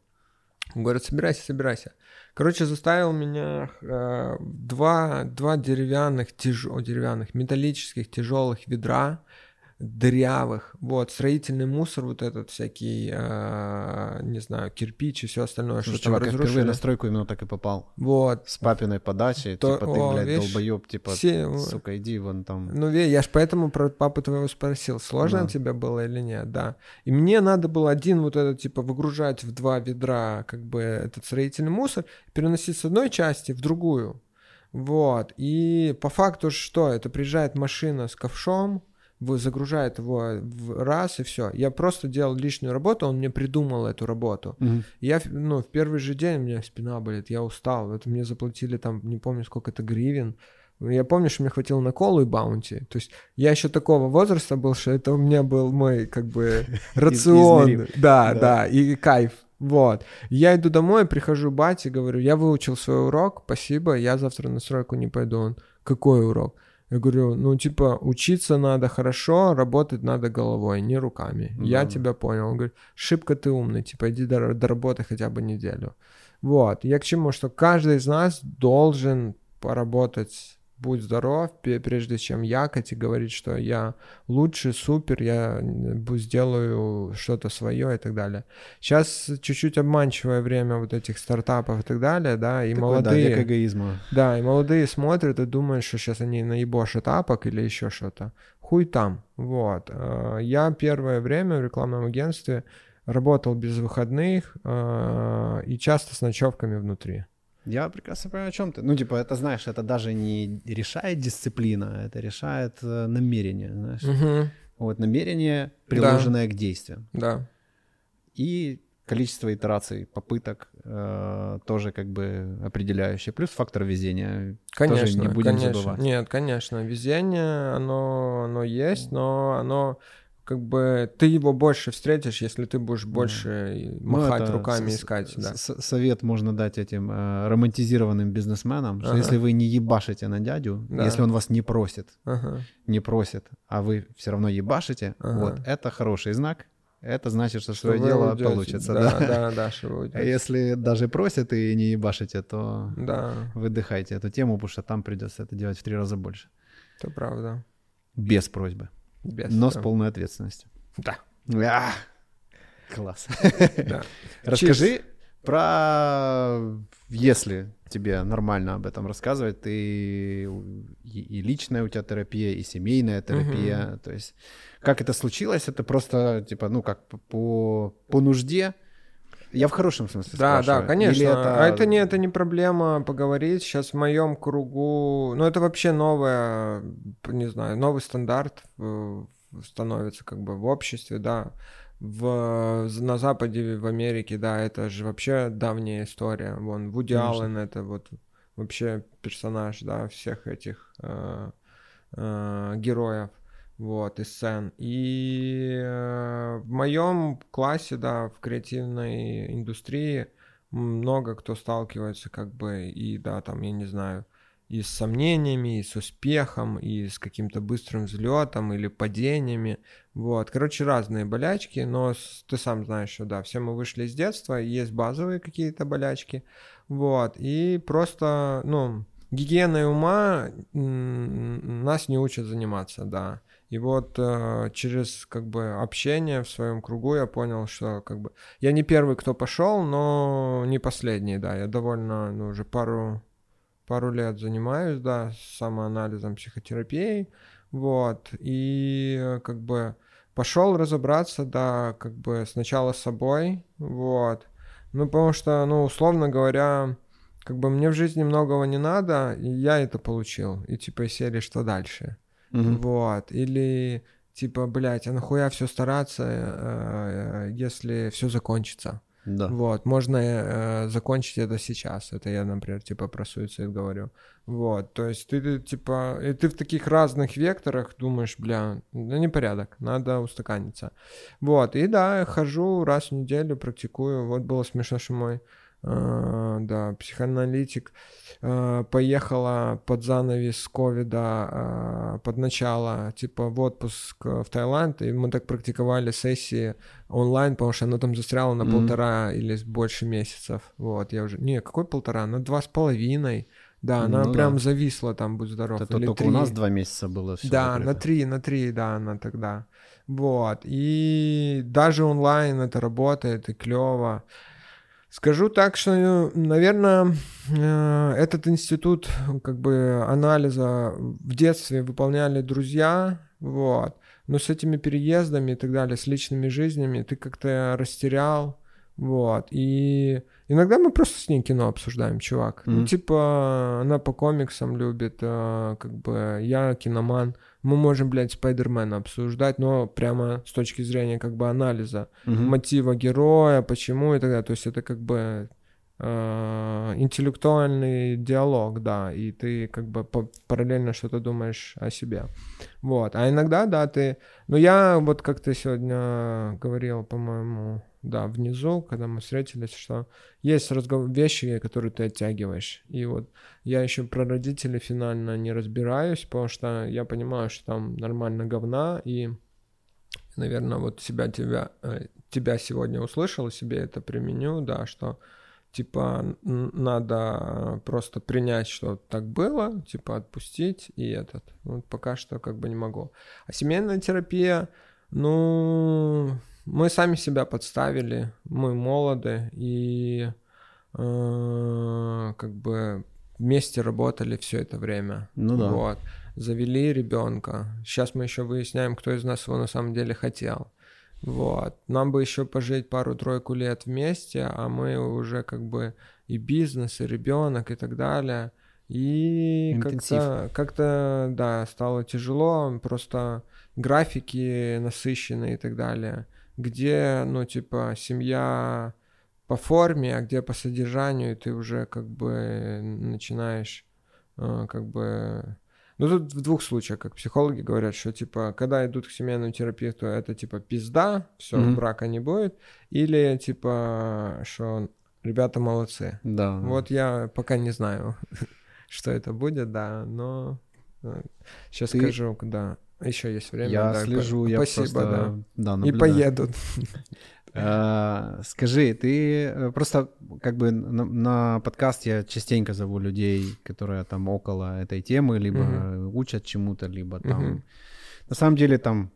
Говорит, собирайся, собирайся. Короче, заставил меня э, два, два деревянных, тяж... деревянных, металлических тяжелых ведра дырявых, вот, строительный мусор вот этот всякий, э, не знаю, кирпич и все остальное, Слушай, что чувак, я впервые на стройку именно так и попал. Вот. С папиной подачи, То, типа, ты, о, блядь, видишь, долбоеб, типа, все... сука, иди вон там. Ну, я ж поэтому про папу твоего спросил, сложно да. тебе было или нет, да. И мне надо было один вот этот, типа, выгружать в два ведра, как бы, этот строительный мусор, переносить с одной части в другую. Вот. И по факту что? Это приезжает машина с ковшом, загружает его в раз и все. Я просто делал лишнюю работу, он мне придумал эту работу. Угу. Я, ну, в первый же день у меня спина болит, я устал. Это мне заплатили там, не помню, сколько это гривен. Я помню, что мне хватило на колу и баунти. То есть я еще такого возраста был, что это у меня был мой, как бы, рацион. Да, да, и кайф. Вот. Я иду домой, прихожу бате, говорю, я выучил свой урок, спасибо, я завтра на стройку не пойду. Он, какой урок? Я говорю, ну, типа, учиться надо хорошо, работать надо головой, не руками. Да. Я тебя понял. Он говорит, шибко ты умный, типа, иди до, до работы хотя бы неделю. Вот. Я к чему, что каждый из нас должен поработать будь здоров, прежде чем якать и говорить, что я лучше, супер, я сделаю что-то свое и так далее. Сейчас чуть-чуть обманчивое время вот этих стартапов и так далее, да, и Такой, молодые... Да, эгоизма. Да, и молодые смотрят и думают, что сейчас они наебошат апок или еще что-то. Хуй там, вот. Э, я первое время в рекламном агентстве работал без выходных э, и часто с ночевками внутри. Я прекрасно понимаю, о чем ты. Ну, типа, это, знаешь, это даже не решает дисциплина, это решает э, намерение, знаешь. Угу. Вот намерение, приложенное да. к действию. Да. И количество итераций, попыток э, тоже как бы определяющее. Плюс фактор везения. Конечно, тоже не будем конечно. забывать. Нет, конечно, везение, оно, оно есть, но оно как бы ты его больше встретишь, если ты будешь больше ну, махать ну, руками с- искать. Да. Совет можно дать этим э, романтизированным бизнесменам, что ага. если вы не ебашите на дядю, да. если он вас не просит, ага. не просит, а вы все равно ебашите, ага. вот это хороший знак. Это значит, что, что свое дело уйдете. получится. Да, да, да, да что вы А если даже просят и не ебашите, то да. выдыхайте эту тему, потому что там придется это делать в три раза больше. Это правда. Без просьбы. Без, но да. с полной ответственностью. Да. А, класс. Да. Расскажи про, если тебе нормально об этом рассказывать, ты и, и личная у тебя терапия, и семейная терапия, угу. то есть как это случилось, это просто типа, ну как по по нужде, я в хорошем смысле Да, спрашиваю. да, конечно. это... А это не, это не проблема поговорить. Сейчас в моем кругу... Ну, это вообще новое, не знаю, новый стандарт э, становится как бы в обществе, да. В, на Западе, в Америке, да, это же вообще давняя история. Вон, Вуди конечно. Аллен — это вот вообще персонаж, да, всех этих э, э, героев вот, и сцен. И э, в моем классе, да, в креативной индустрии много кто сталкивается, как бы, и, да, там, я не знаю, и с сомнениями, и с успехом, и с каким-то быстрым взлетом или падениями. Вот, короче, разные болячки, но ты сам знаешь, что да, все мы вышли из детства, есть базовые какие-то болячки, вот, и просто, ну, гигиеной ума нас не учат заниматься, да. И вот э, через как бы общение в своем кругу я понял, что как бы я не первый, кто пошел, но не последний, да. Я довольно ну, уже пару пару лет занимаюсь, да, самоанализом, психотерапией, вот. И э, как бы пошел разобраться, да, как бы сначала с собой, вот. Ну, потому что, ну, условно говоря, как бы мне в жизни многого не надо, и я это получил. И типа серии что дальше? Угу. Вот. Или типа, блядь, а нахуя все стараться, э, если все закончится? Да. Вот, можно э, закончить это сейчас. Это я, например, типа про суицид говорю. Вот, то есть ты, ты типа, и ты в таких разных векторах думаешь, бля, ну непорядок, надо устаканиться. Вот, и да, хожу раз в неделю, практикую. Вот было смешно, что мой э, да, психоаналитик, э, поехала под занавес ковида, э, под начало, типа, в отпуск в Таиланд, и мы так практиковали сессии онлайн, потому что она там застряла на mm-hmm. полтора или больше месяцев, вот, я уже, не, какой полтора, на два с половиной, да, она ну, прям да. зависла там, будь здоров. Это или только 3. у нас два месяца было все. Да, закрыто. на три, на три, да, она тогда. Вот. И даже онлайн это работает, и клево. Скажу так, что, наверное, э, этот институт как бы анализа в детстве выполняли друзья, вот. Но с этими переездами и так далее, с личными жизнями ты как-то растерял, вот. И иногда мы просто с ней кино обсуждаем, чувак. Mm-hmm. Ну, типа, она по комиксам любит, э, как бы я киноман мы можем, блядь, Спайдермена обсуждать, но прямо с точки зрения как бы анализа угу. мотива героя, почему и так далее. То есть это как бы э, интеллектуальный диалог, да, и ты как бы параллельно что-то думаешь о себе. Вот. А иногда, да, ты... Ну, я вот как ты сегодня говорил, по-моему, да, внизу, когда мы встретились, что есть разговор, вещи, которые ты оттягиваешь. И вот я еще про родителей финально не разбираюсь, потому что я понимаю, что там нормально говна, и, наверное, вот себя тебя, э, тебя сегодня услышал, себе это применю, да, что типа надо просто принять, что так было, типа отпустить и этот. Вот пока что как бы не могу. А семейная терапия, ну, мы сами себя подставили, мы молоды и э, как бы вместе работали все это время. Ну да. Вот. Завели ребенка. Сейчас мы еще выясняем, кто из нас его на самом деле хотел. Вот. Нам бы еще пожить пару-тройку лет вместе, а мы уже как бы и бизнес, и ребенок, и так далее. И как-то, как-то, да, стало тяжело, просто графики насыщенные и так далее где, ну, типа, семья по форме, а где по содержанию, и ты уже как бы начинаешь э, как бы... Ну, тут в двух случаях, как психологи говорят, что, типа, когда идут к семейному терапевту, это, типа, пизда, все, mm-hmm. брака не будет, или, типа, что ребята молодцы. Да. Вот я пока не знаю, что это будет, да, но сейчас э, ты... скажу, да. Еще есть время. Я да, слежу, я Спасибо, просто... да. да И поедут. А, скажи, ты э, просто как бы на, на подкаст я частенько зову людей, которые там около этой темы, либо учат чему-то, либо там... На самом деле там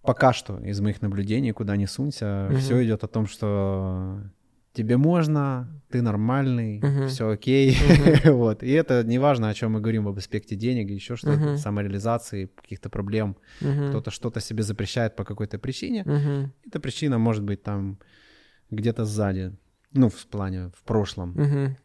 пока что из моих наблюдений, куда не сунься, uh все идет о том, что тебе можно, ты нормальный, uh-huh. все окей, uh-huh. вот. И это не важно, о чем мы говорим об аспекте денег, еще что-то, uh-huh. самореализации, каких-то проблем. Uh-huh. Кто-то что-то себе запрещает по какой-то причине. Uh-huh. Эта причина может быть там где-то сзади, ну, в плане, в прошлом. Uh-huh.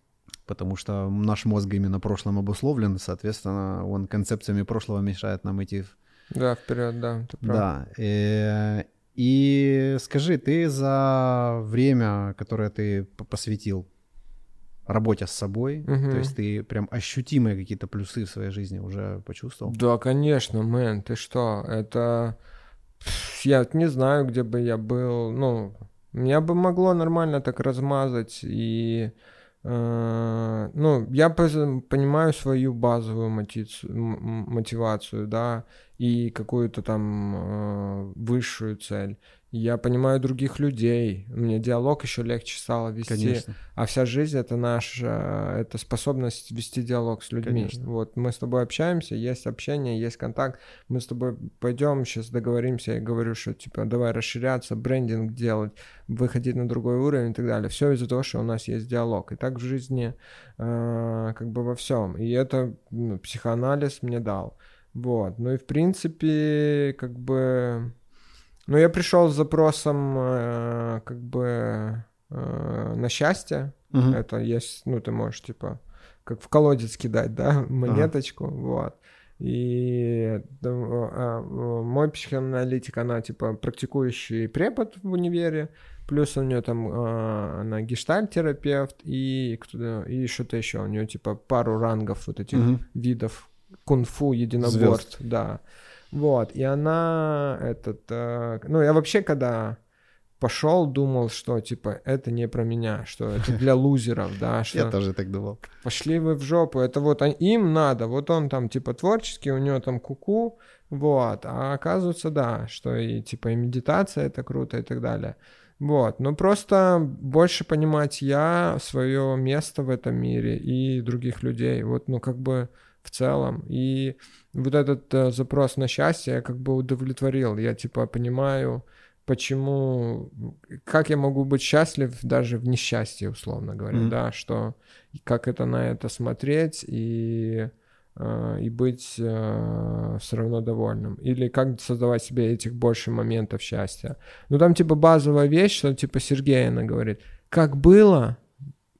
Потому что наш мозг именно прошлым обусловлен, соответственно, он концепциями прошлого мешает нам идти. Да, вперед, да, ты прав. Да. И, и скажи, ты за время, которое ты посвятил работе с собой, угу. то есть ты прям ощутимые какие-то плюсы в своей жизни уже почувствовал? Да, конечно, мэн, ты что, это... Я не знаю, где бы я был, ну, меня бы могло нормально так размазать и... Uh, ну, я понимаю свою базовую мотивацию, да, и какую-то там э, высшую цель. Я понимаю других людей, мне диалог еще легче стало вести. Конечно. А вся жизнь это наша, это способность вести диалог с людьми. Конечно. Вот мы с тобой общаемся, есть общение, есть контакт. Мы с тобой пойдем сейчас договоримся, я говорю, что типа давай расширяться, брендинг делать, выходить на другой уровень и так далее. Все из-за того, что у нас есть диалог. И так в жизни э, как бы во всем. И это ну, психоанализ мне дал. Вот. Ну и в принципе, как бы... Ну, я пришел с запросом, э, как бы, э, на счастье. Угу. Это есть, ну, ты можешь, типа, как в колодец кидать, да, монеточку, ага. вот. И да, а, мой психоаналитик, она, типа, практикующий препод в универе, плюс у нее там а, она гештальт-терапевт и, и что-то еще. У нее, типа, пару рангов вот этих угу. видов кунг-фу единоборств, да. Вот, и она этот, э, ну, я вообще, когда пошел, думал, что типа это не про меня, что это для лузеров, да, что Я тоже так думал. пошли вы в жопу, это вот им надо, вот он там типа творческий, у него там куку, вот, а оказывается, да, что и типа и медитация это круто и так далее. Вот, ну просто больше понимать я, свое место в этом мире и других людей, вот, ну как бы в целом. И вот этот э, запрос на счастье я как бы удовлетворил. Я типа понимаю, почему, как я могу быть счастлив даже в несчастье, условно говоря, Мгм. да, что как это на это смотреть и э, и быть все равно довольным. Или как создавать себе этих больше моментов счастья. Ну там типа базовая вещь, что типа Сергей она говорит, как было,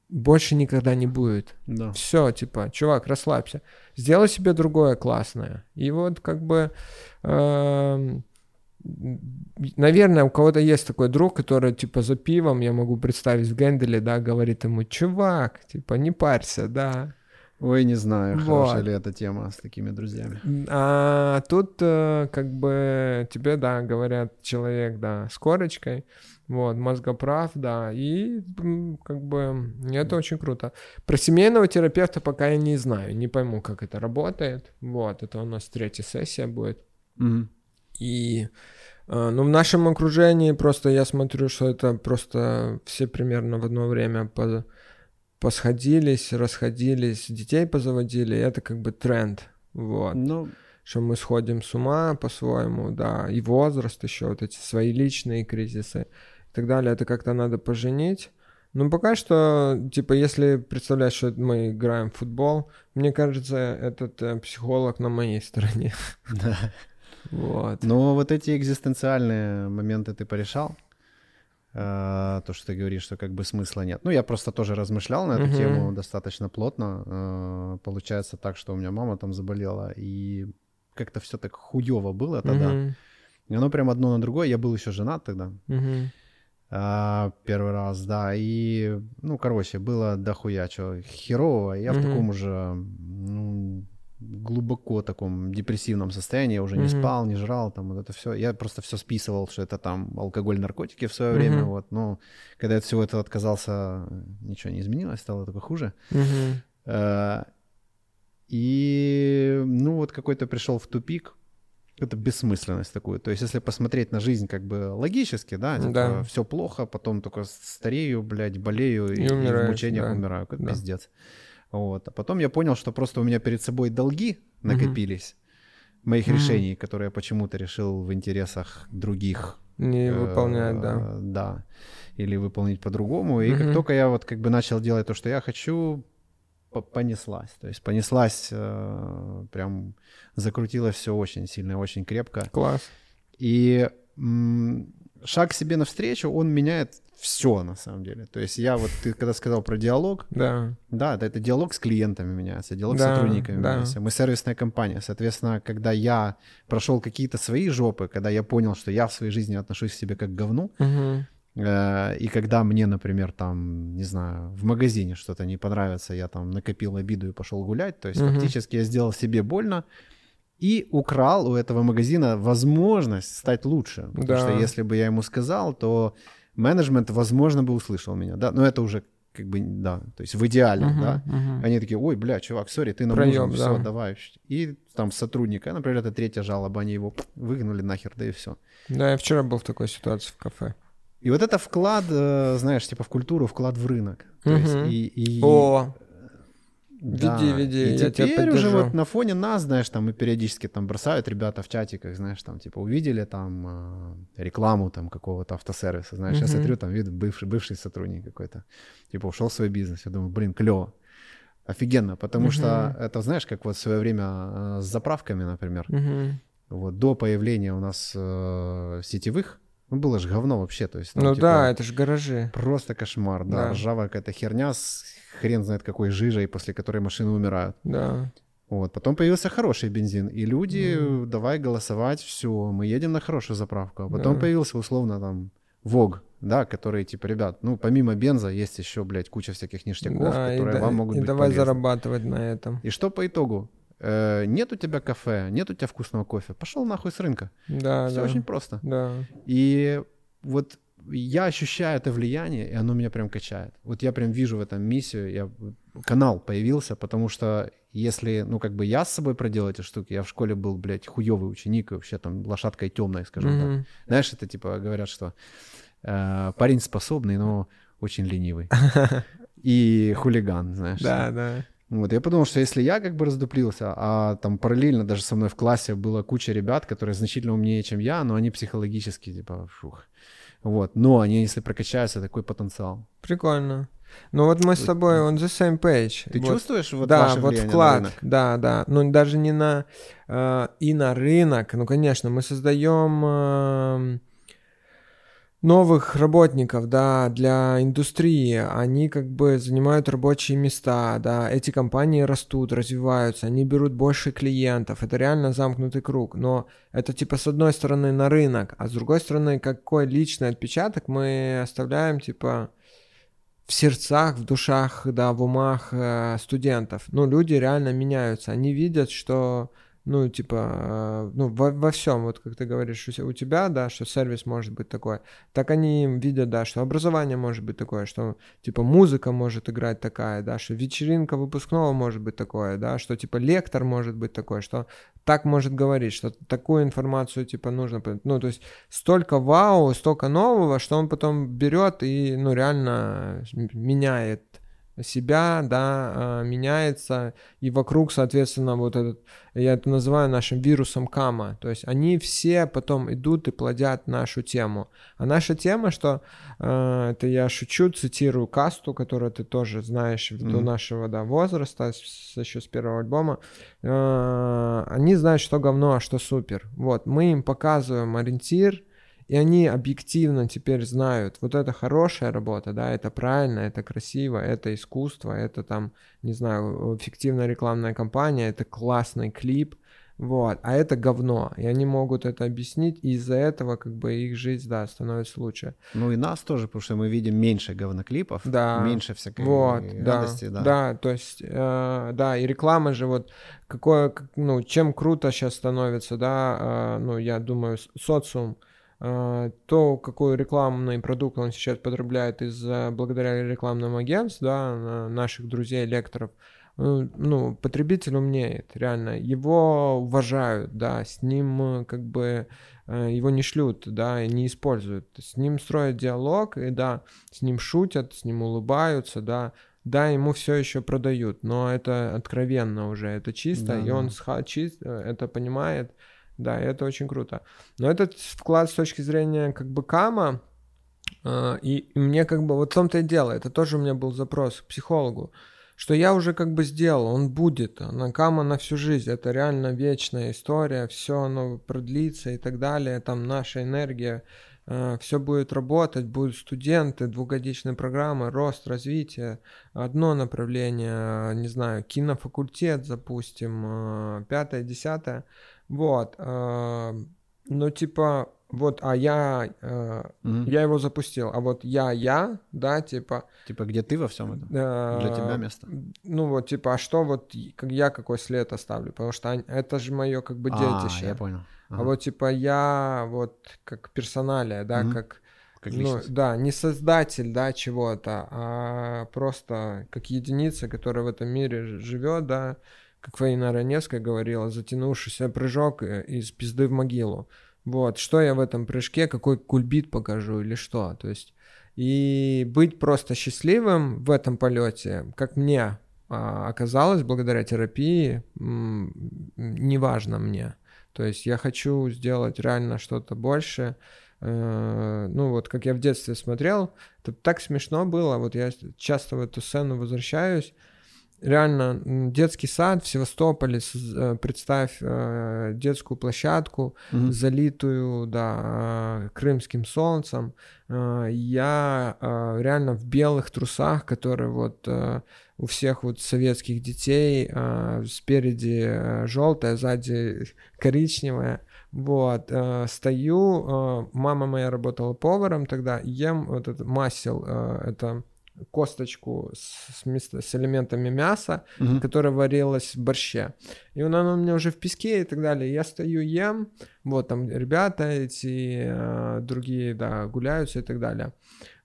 больше никогда не будет. Да. Все, типа, чувак, расслабься. Сделай себе другое классное. И вот как бы, эм, наверное, у кого-то есть такой друг, который, типа, за пивом, я могу представить в Генделе, да, говорит ему, чувак, типа, не парься, да. Ой, не знаю, Вот. хорошая ли эта тема с такими друзьями. А тут э, как бы тебе, да, говорят человек, да, с корочкой, вот, мозгоправ, да, и как бы это очень круто. Про семейного терапевта пока я не знаю, не пойму, как это работает, вот, это у нас третья сессия будет. Мгм. И, э, ну, в нашем окружении просто я смотрю, что это просто все примерно в одно время по- посходились, расходились, детей позаводили, это как бы тренд, вот. Ну, Что мы сходим с ума по-своему, да, и возраст еще, вот эти свои личные кризисы и так далее, это как-то надо поженить. Ну, пока что, типа, если представлять, что мы играем в футбол, мне кажется, этот э, психолог на моей стороне. да. Вот. Но вот эти экзистенциальные моменты ты порешал? А, то, что ты говоришь, что как бы смысла нет. Ну, я просто тоже размышлял на эту Мгм. тему достаточно плотно. А, Получается так, что у меня мама там заболела, и как-то все так хуево было тогда. Мгм. И оно прям одно на другое. Я был еще женат тогда. Мгм. А, первый раз, да. И, ну, короче, было дохуя чего херового. Я в Мгм. таком уже, ну, глубоко таком депрессивном состоянии. Я уже не Мгм. спал, не жрал, там вот это все. Я просто все списывал, что это там алкоголь, наркотики в свое время. Мгм. Вот. Но когда от всего этого отказался, ничего не изменилось, стало только хуже. Э, И, ну, вот какой-то пришел в тупик, это бессмысленность такую. То есть, если посмотреть на жизнь как бы логически, да, типа, Да. все плохо, потом только старею, блядь, болею и, И и в мучениях да. умираю, как Да. пиздец. Вот. А потом я понял, что просто у меня перед собой долги накопились моих Мгм. решений, которые я почему-то решил в интересах других Не э, да. Да. Или выполнить по-другому. И Мгм. как только я вот как бы начал делать то, что я хочу, понеслась. То есть понеслась, э, прям закрутилось все очень сильно, очень крепко. Класс. И м, шаг себе навстречу, он меняет все на самом деле. То есть я вот, ты когда сказал про диалог, Да. да, это, это диалог с клиентами меняется, диалог с Да, сотрудниками да. меняется. Мы сервисная компания, соответственно, когда я прошел какие-то свои жопы, когда я понял, что я в своей жизни отношусь к себе как к говну, Мгм. Э, и когда мне, например, там, не знаю, в магазине что-то не понравится, я там накопил обиду и пошел гулять, то есть Мгм. фактически я сделал себе больно и украл у этого магазина возможность стать лучше. Потому Да. что если бы я ему сказал, то менеджмент, возможно, бы услышал меня, да, но это уже как бы, да, то есть в идеале, Мгм. да. Мгм. Они такие, ой, бля, чувак, сори, ты нам Проёб, нужен, все, да. давай. И там сотрудника, например, это третья жалоба, они его выгнали нахер, да и все. Да, я вчера был в такой ситуации в кафе. И вот это вклад, э, знаешь, типа в культуру, вклад в рынок. То есть Мгм. и, и- О, да. веди, веди, И я тебя теперь уже вот на фоне нас, знаешь, там и периодически там бросают ребята в чатиках, знаешь, там типа увидели там э, рекламу там какого-то автосервиса, знаешь, я смотрю, там вид бывший, бывший сотрудник какой-то, типа ушел в свой бизнес, я думаю, блин, клево. Офигенно, потому Мгм. что это, знаешь, как вот в свое время э, с заправками, например. Мгм. Вот до появления у нас э, сетевых, ну, было же говно вообще, то есть... там, Ну типа, да, это же гаражи. Просто кошмар, да. Да. Ржавая какая-то херня с хрен знает какой жижей, после которой машины умирают. Да. Вот. Потом появился хороший бензин, и люди, э, давай голосовать, все, мы едем на хорошую заправку. А потом Да. появился условно там ВОГ, да, который типа, ребят, ну помимо бенза есть еще, блядь, куча всяких ништяков, Да, и, которые да- вам могут и быть давай полезны. зарабатывать на этом. И что по итогу? Э, нет у тебя кафе, нет у тебя вкусного кофе, пошел нахуй с рынка. Да, Все да. очень просто. Да. И вот я ощущаю это влияние, и оно меня прям качает. Вот я прям вижу в этом миссию, я, канал появился, потому что если, ну, как бы я с собой проделал эти штуки, я в школе был, блядь, хуёвый ученик, и вообще там лошадкой темной, скажем mm-hmm. так. Знаешь, это типа говорят, что э, парень способный, но очень ленивый. И хулиган, знаешь. Да, да. Вот, я подумал, что если я как бы раздуплился, а там параллельно даже со мной в классе была куча ребят, которые значительно умнее, чем я, но они психологически, типа, фух. Вот, но они, если прокачаются, такой потенциал. Прикольно. Ну вот мы с тобой on the same page. Ты вот. чувствуешь вот да, ваше вот вклад, на рынок? Да, да. Ну даже не на э, и на рынок. Ну конечно, мы создаем э, новых работников, да, для индустрии. Они как бы занимают рабочие места, да. Эти компании растут, развиваются, они берут больше клиентов. Это реально замкнутый круг. Но это типа с одной стороны на рынок, а с другой стороны какой личный отпечаток мы оставляем типа в сердцах, в душах, да, в умах э, студентов. Ну, люди реально меняются. Они видят, что ну, типа, э, ну, во, во всем, вот как ты говоришь, у тебя, да, что сервис может быть такой, так они видят, да, что образование может быть такое, что, типа, музыка может играть такая, да, что вечеринка выпускного может быть такое, да, что, типа, лектор может быть такой, что так может говорить, что такую информацию, типа, нужно, ну, то есть столько вау, столько нового, что он потом берет и, ну, реально меняет себя, да, а, меняется, и вокруг, соответственно, вот этот, я это называю нашим вирусом кама, то есть они все потом идут и плодят нашу тему. А наша тема, что, э, это я шучу, цитирую касту, которую ты тоже знаешь mm-hmm. до нашего, да, возраста, с, еще с первого альбома, э, они знают, что говно, а что супер. Вот, мы им показываем ориентир, и они объективно теперь знают, вот это хорошая работа, да, это правильно, это красиво, это искусство, это там, не знаю, эффективная рекламная кампания, это классный клип, вот, а это говно, и они могут это объяснить, и из-за этого как бы их жизнь, да, становится лучше. Ну и нас тоже, потому что мы видим меньше говноклипов, да, меньше всякой вот, радости, да, да. Да, то есть, э, да, и реклама же вот, какое, ну, чем круто сейчас становится, да, э, ну, я думаю, социум, то, какой рекламный продукт он сейчас потребляет из благодаря рекламным агентствам, да, наших друзей, лекторов, ну, ну, потребитель умнеет, реально. Его уважают, да, с ним э, как бы э, его не шлют, да, и не используют. С ним строят диалог, и да, с ним шутят, с ним улыбаются, да, да, ему все еще продают, но это откровенно уже, это чисто, да, и он да. чист, э, это понимает, да, и это очень круто. Но этот вклад с точки зрения как бы кама, э, и, и мне как бы, вот в том-то и дело, это тоже у меня был запрос к психологу, что я уже как бы сделал, он будет, она кама на всю жизнь, это реально вечная история, все оно продлится и так далее, там наша энергия, э, все будет работать, будут студенты, двухгодичные программы, рост, развитие, одно направление, не знаю, кинофакультет запустим, э, пятое, десятое, вот. Э, ну, типа, вот, а я, э, угу. я его запустил, а вот я, я, да, типа... Типа, где ты во всем этом? Э, Для тебя место? Ну, вот, типа, а что вот я какой след оставлю? Потому что это же мое, как бы, детище. А, я понял. Ага. А вот, типа, я вот как персоналия, да, угу. как... Как ну, да, не создатель, да, чего-то, а просто как единица, которая в этом мире живет, да, как Фаина Раневская говорила, затянувшийся прыжок э, из пизды в могилу. Вот, что я в этом прыжке, какой кульбит покажу или что, то есть и быть просто счастливым в этом полете, как мне а, оказалось благодаря терапии, неважно мне. То есть я хочу сделать реально что-то больше. Э, ну вот, как я в детстве смотрел, это так смешно было. Вот я часто в эту сцену возвращаюсь реально детский сад в Севастополе, э, представь э, детскую площадку, mm-hmm. залитую, да, э, крымским солнцем. Я реально в белых трусах, которые вот у всех вот советских детей спереди желтая, сзади коричневая. Вот, стою, мама моя работала поваром тогда, ем вот этот масел, это косточку с, с, с элементами мяса, Мгм. которая варилась в борще. И он, оно у меня уже в песке и так далее. Я стою, ем, вот там ребята эти, э, другие, да, гуляются и так далее.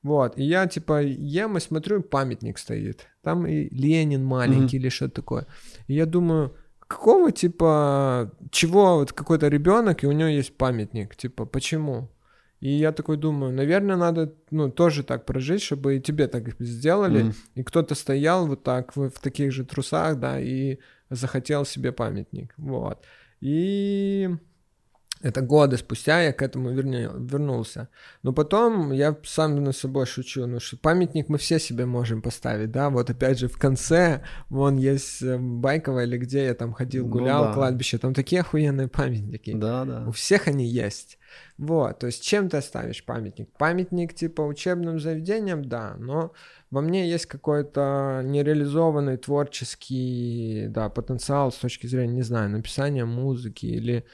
Вот, и я типа ем и смотрю, памятник стоит. Там и Ленин маленький или что-то такое. И я думаю, какого типа, чего вот какой-то ребенок, и у него есть памятник, типа, почему? И я такой думаю, наверное, надо, ну, тоже так прожить, чтобы и тебе так сделали, Мгм. и кто-то стоял вот так в, в таких же трусах, да, и захотел себе памятник, вот. И это годы спустя я к этому верне- вернулся. Но потом я сам над собой шучу, ну что памятник мы все себе можем поставить, да, вот опять же в конце, вон есть э, Байково или где я там ходил, Ну гулял, да. кладбище, там такие охуенные памятники. Да, да. У всех они есть. Вот, то есть чем ты оставишь памятник? Памятник типа учебным заведениям, да, но во мне есть какой-то нереализованный творческий, да, потенциал с точки зрения, не знаю, написания музыки или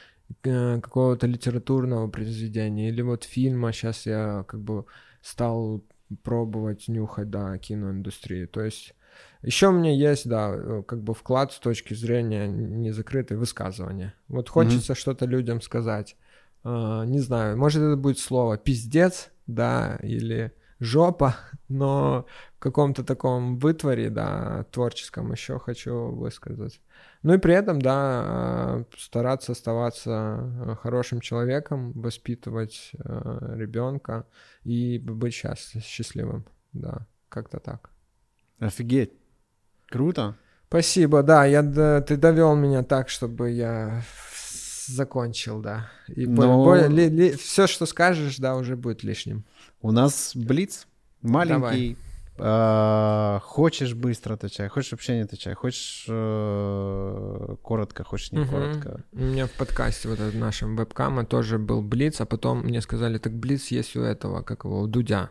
какого-то литературного произведения, или вот фильма, сейчас я как бы стал пробовать нюхать, да, киноиндустрию. То есть еще у меня есть, да, э, как бы вклад с точки зрения незакрытой высказывания. Вот хочется что-то людям сказать. Э, не знаю, может это будет слово пиздец, да, или жопа, но в каком-то таком вытворе, да, творческом еще хочу высказать. Ну и при этом, да, э, стараться оставаться э, хорошим человеком, воспитывать ребенка и быть счаст- счастливым, да, как-то так. Офигеть. Круто. Спасибо, да, я, д- ты довел меня так, чтобы я закончил, да. И Но- все, что скажешь, да, уже будет лишним. У нас блиц маленький. А, хочешь быстро отвечай, хочешь вообще не отвечай, хочешь э, коротко, хочешь не Мгм. коротко. У меня в подкасте вот этом нашем вебкама тоже был Блиц, а потом мне сказали, так Блиц есть у этого, как его, у Дудя.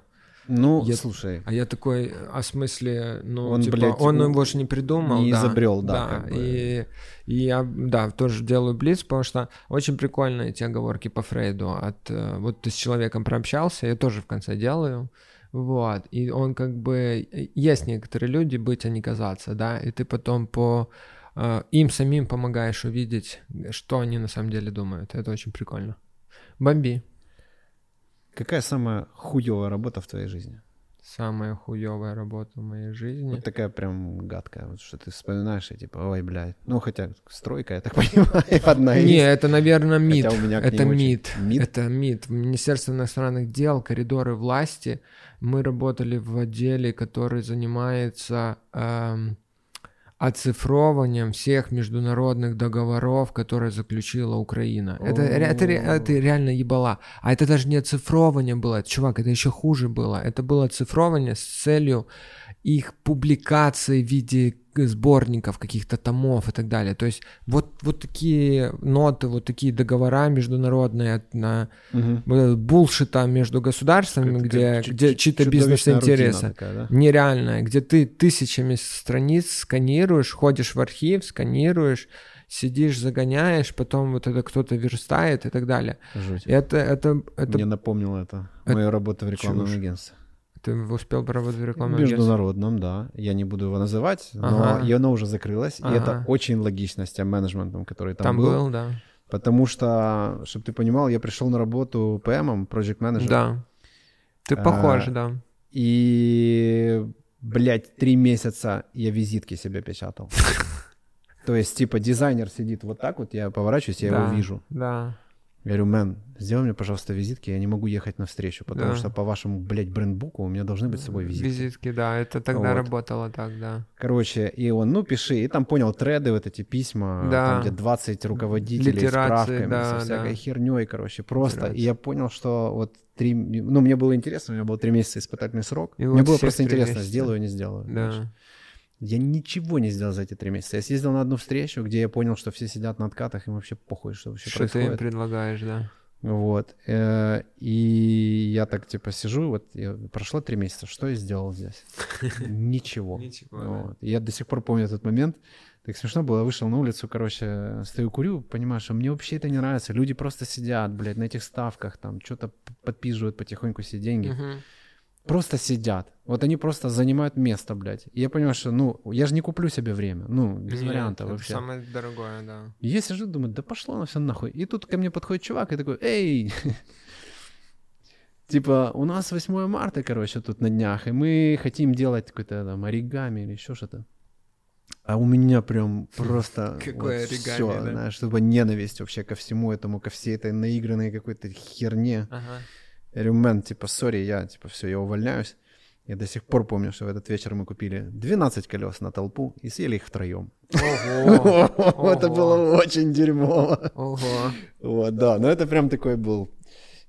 Ну, Я- слушай, А я такой, а в смысле, ну, Он, типа, блядь, он его же не придумал, не да, изобрел, да, как бы. и, и я, да, тоже делаю блиц, потому что очень прикольно эти оговорки по Фрейду. От, э, вот ты с человеком прообщался, я тоже в конце делаю, вот, и он как бы, э, есть некоторые люди, быть, а не казаться, да, и ты потом по э, им самим помогаешь увидеть, что они на самом деле думают, это очень прикольно. Бомби. какая самая хуевая работа в твоей жизни? Самая хуевая работа в моей жизни. Вот такая прям гадкая, вот что ты вспоминаешь и типа, ой, блядь. Ну, хотя стройка, я так понимаю, одна Не, из. это, наверное, МИД. Хотя у меня Это ней очень- МИД. МИД? Это МИД. Министерство иностранных дел, коридоры власти. Мы работали в отделе, который занимается эм, оцифрованием всех международных договоров, которые заключила Украина. Это, это, это реально ебала. А это даже не оцифрование было, чувак, это еще хуже было. Это было оцифрование с целью их публикации в виде сборников, каких-то томов и так далее. То есть вот, вот такие ноты, вот такие договора международные на этот булшита между государствами, Какая-то где, чу- где чьи-то бизнес-интересы. да? Нереальная, где ты тысячами страниц сканируешь, ходишь в архив, сканируешь, сидишь, загоняешь, потом вот это кто-то верстает и так далее. Жуть. Это, это, это Мне напомнило это. это Мою работу в рекламном чушь. агентстве. Ты успел поработать в рекламном агентстве? Международном, да. Я не буду его называть, но Ага. и оно уже закрылось. И это Ага. очень логично с тем менеджментом, который там, Там был. был, да. Потому что, чтобы ты понимал, я пришел на работу PM, project manager. Да. Ты А, похож, да. И, блядь, три месяца я визитки себе печатал. То есть, типа, дизайнер сидит вот так вот, я поворачиваюсь, я его вижу. Да. Я говорю, мэн, сделай мне, пожалуйста, визитки, я не могу ехать навстречу, потому Да. что по вашему, блядь, брендбуку у меня должны быть с собой визитки. Визитки, да. Это тогда Вот. работало так, да. Короче, и он, ну, пиши, и там понял треды, вот эти письма, Да. там, где 20 руководителей с Литерации, справками, да, со всякой да. херней, короче, просто. И Литерации. я понял, что вот три, ну, мне было интересно, у меня был три месяца испытательный срок. И мне вот было просто интересно, месяца. сделаю, не сделаю. знаешь. Я ничего не сделал за эти три месяца. Я съездил на одну встречу, где я понял, что все сидят на откатах, им вообще похуй, что вообще Что ты им происходит. предлагаешь, да. Вот. Э, И я так, типа, сижу, вот прошло три месяца, что я сделал здесь? Ничего. Ничего, Я до сих пор помню этот момент. Так смешно было, вышел на улицу, короче, стою, курю, понимаю, что мне вообще это не нравится. Люди просто сидят, блядь, на этих ставках, там, что-то п- подпизживают потихоньку все деньги. Мгм. Просто сидят. Вот они просто занимают место, блядь. И я понимаю, что, ну, я же не куплю себе время. Ну, без Нет, вариантов это вообще. самое дорогое, да. Я сижу, думаю, да пошло на все нахуй. И тут ко мне подходит чувак и такой, эй, типа, у нас 8 марта, короче, тут на днях, и мы хотим делать какой-то там оригами или еще что-то. А у меня прям просто Какое вот оригами, всё, да? знаешь, чтобы ненависть вообще ко всему этому, ко всей этой наигранной какой-то херне. Ага. Я говорю, мэн, типа, сори, я, типа, все, я увольняюсь. Я до сих пор помню, что в этот вечер мы купили 12 колес на толпу и съели их втроем. Ого. Это было очень дерьмово. Ого. Вот, да, но это прям такой был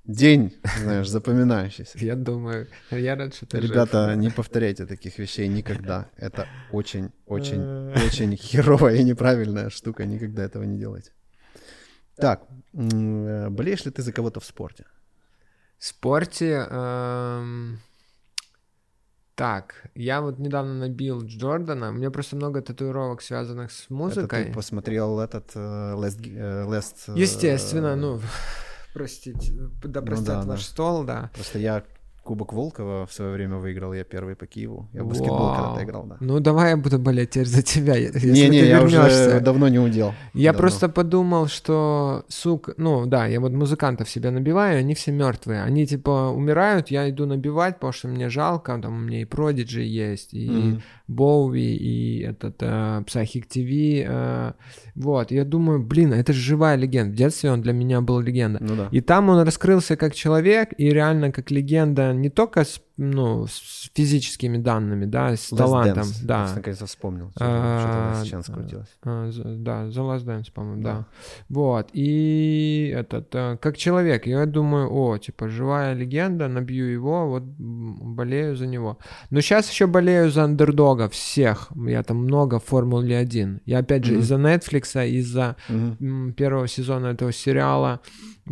день, знаешь, запоминающийся. Я думаю, я рад, что ты жив. Ребята, не повторяйте таких вещей никогда. Это очень, очень, очень херовая и неправильная штука. Никогда этого не делайте. Так, э, болеешь ли ты за кого-то в спорте? В спорте... эм, Так, я вот недавно набил Джордана. У меня просто много татуировок, связанных с Это музыкой. ты посмотрел этот э, Last, э, Last, э, Естественно, ну, простите, да простят да, ваш да. стол, да. Просто я Кубок Волкова в свое время выиграл, я первый по Киеву. Я в баскетбол Вау. когда-то играл, да. Ну, давай я буду болеть теперь за тебя, е- если Не-не, ты я вернешься. уже давно не удел. Я Давно. просто подумал, что, сука, ну да, я вот музыкантов себя набиваю, они все мертвые. Они типа умирают, я иду набивать, потому что мне жалко, там у меня и Prodigy есть, и Мгм. Боуи, и этот э, Psychic TV. э, вот, я думаю, блин, это же живая легенда. В детстве он для меня был легенда. Ну да. И там он раскрылся как человек, и реально как легенда не только с, ну, с физическими данными, да, с Last талантом, Dance. да. Я наконец-то вспомнил. А, сейчас крутилось. А, з- да, The Last Dance, по-моему, да. Да. Вот, и этот, э, как человек, я думаю, о, типа, живая легенда, набью его, вот болею за него. Но сейчас еще болею за андердога всех, я там много в Формуле 1. Я опять же Мгм. из-за Netflix, из-за м, первого сезона этого сериала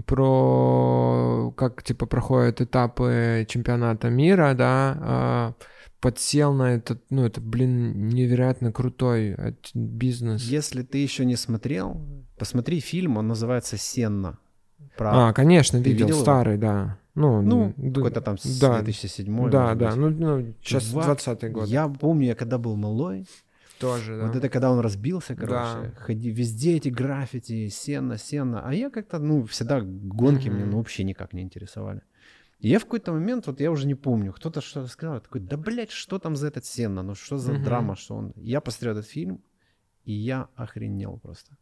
про как типа проходят этапы чемпионата мира, да, а, подсел на этот, ну это, блин, невероятно крутой э, бизнес. Если ты еще не смотрел, посмотри фильм, он называется «Сенна». Про, А, конечно, видел, видел его? старый, да. Ну, ну, д- какой-то там да, 2007 да, да, ну, ну сейчас Чувак, 20 год Я помню, я когда был малой, тоже, да. вот это когда он разбился, короче, Да. ходи, везде эти граффити, сено, сено, а я как-то, ну, всегда гонки мне Мгм. ну, вообще никак не интересовали. И я в какой-то момент, вот я уже не помню, кто-то что-то сказал, я такой, да, блядь, что там за этот сено, ну, что за Мгм. драма, что он... Я посмотрел этот фильм, и я охренел просто.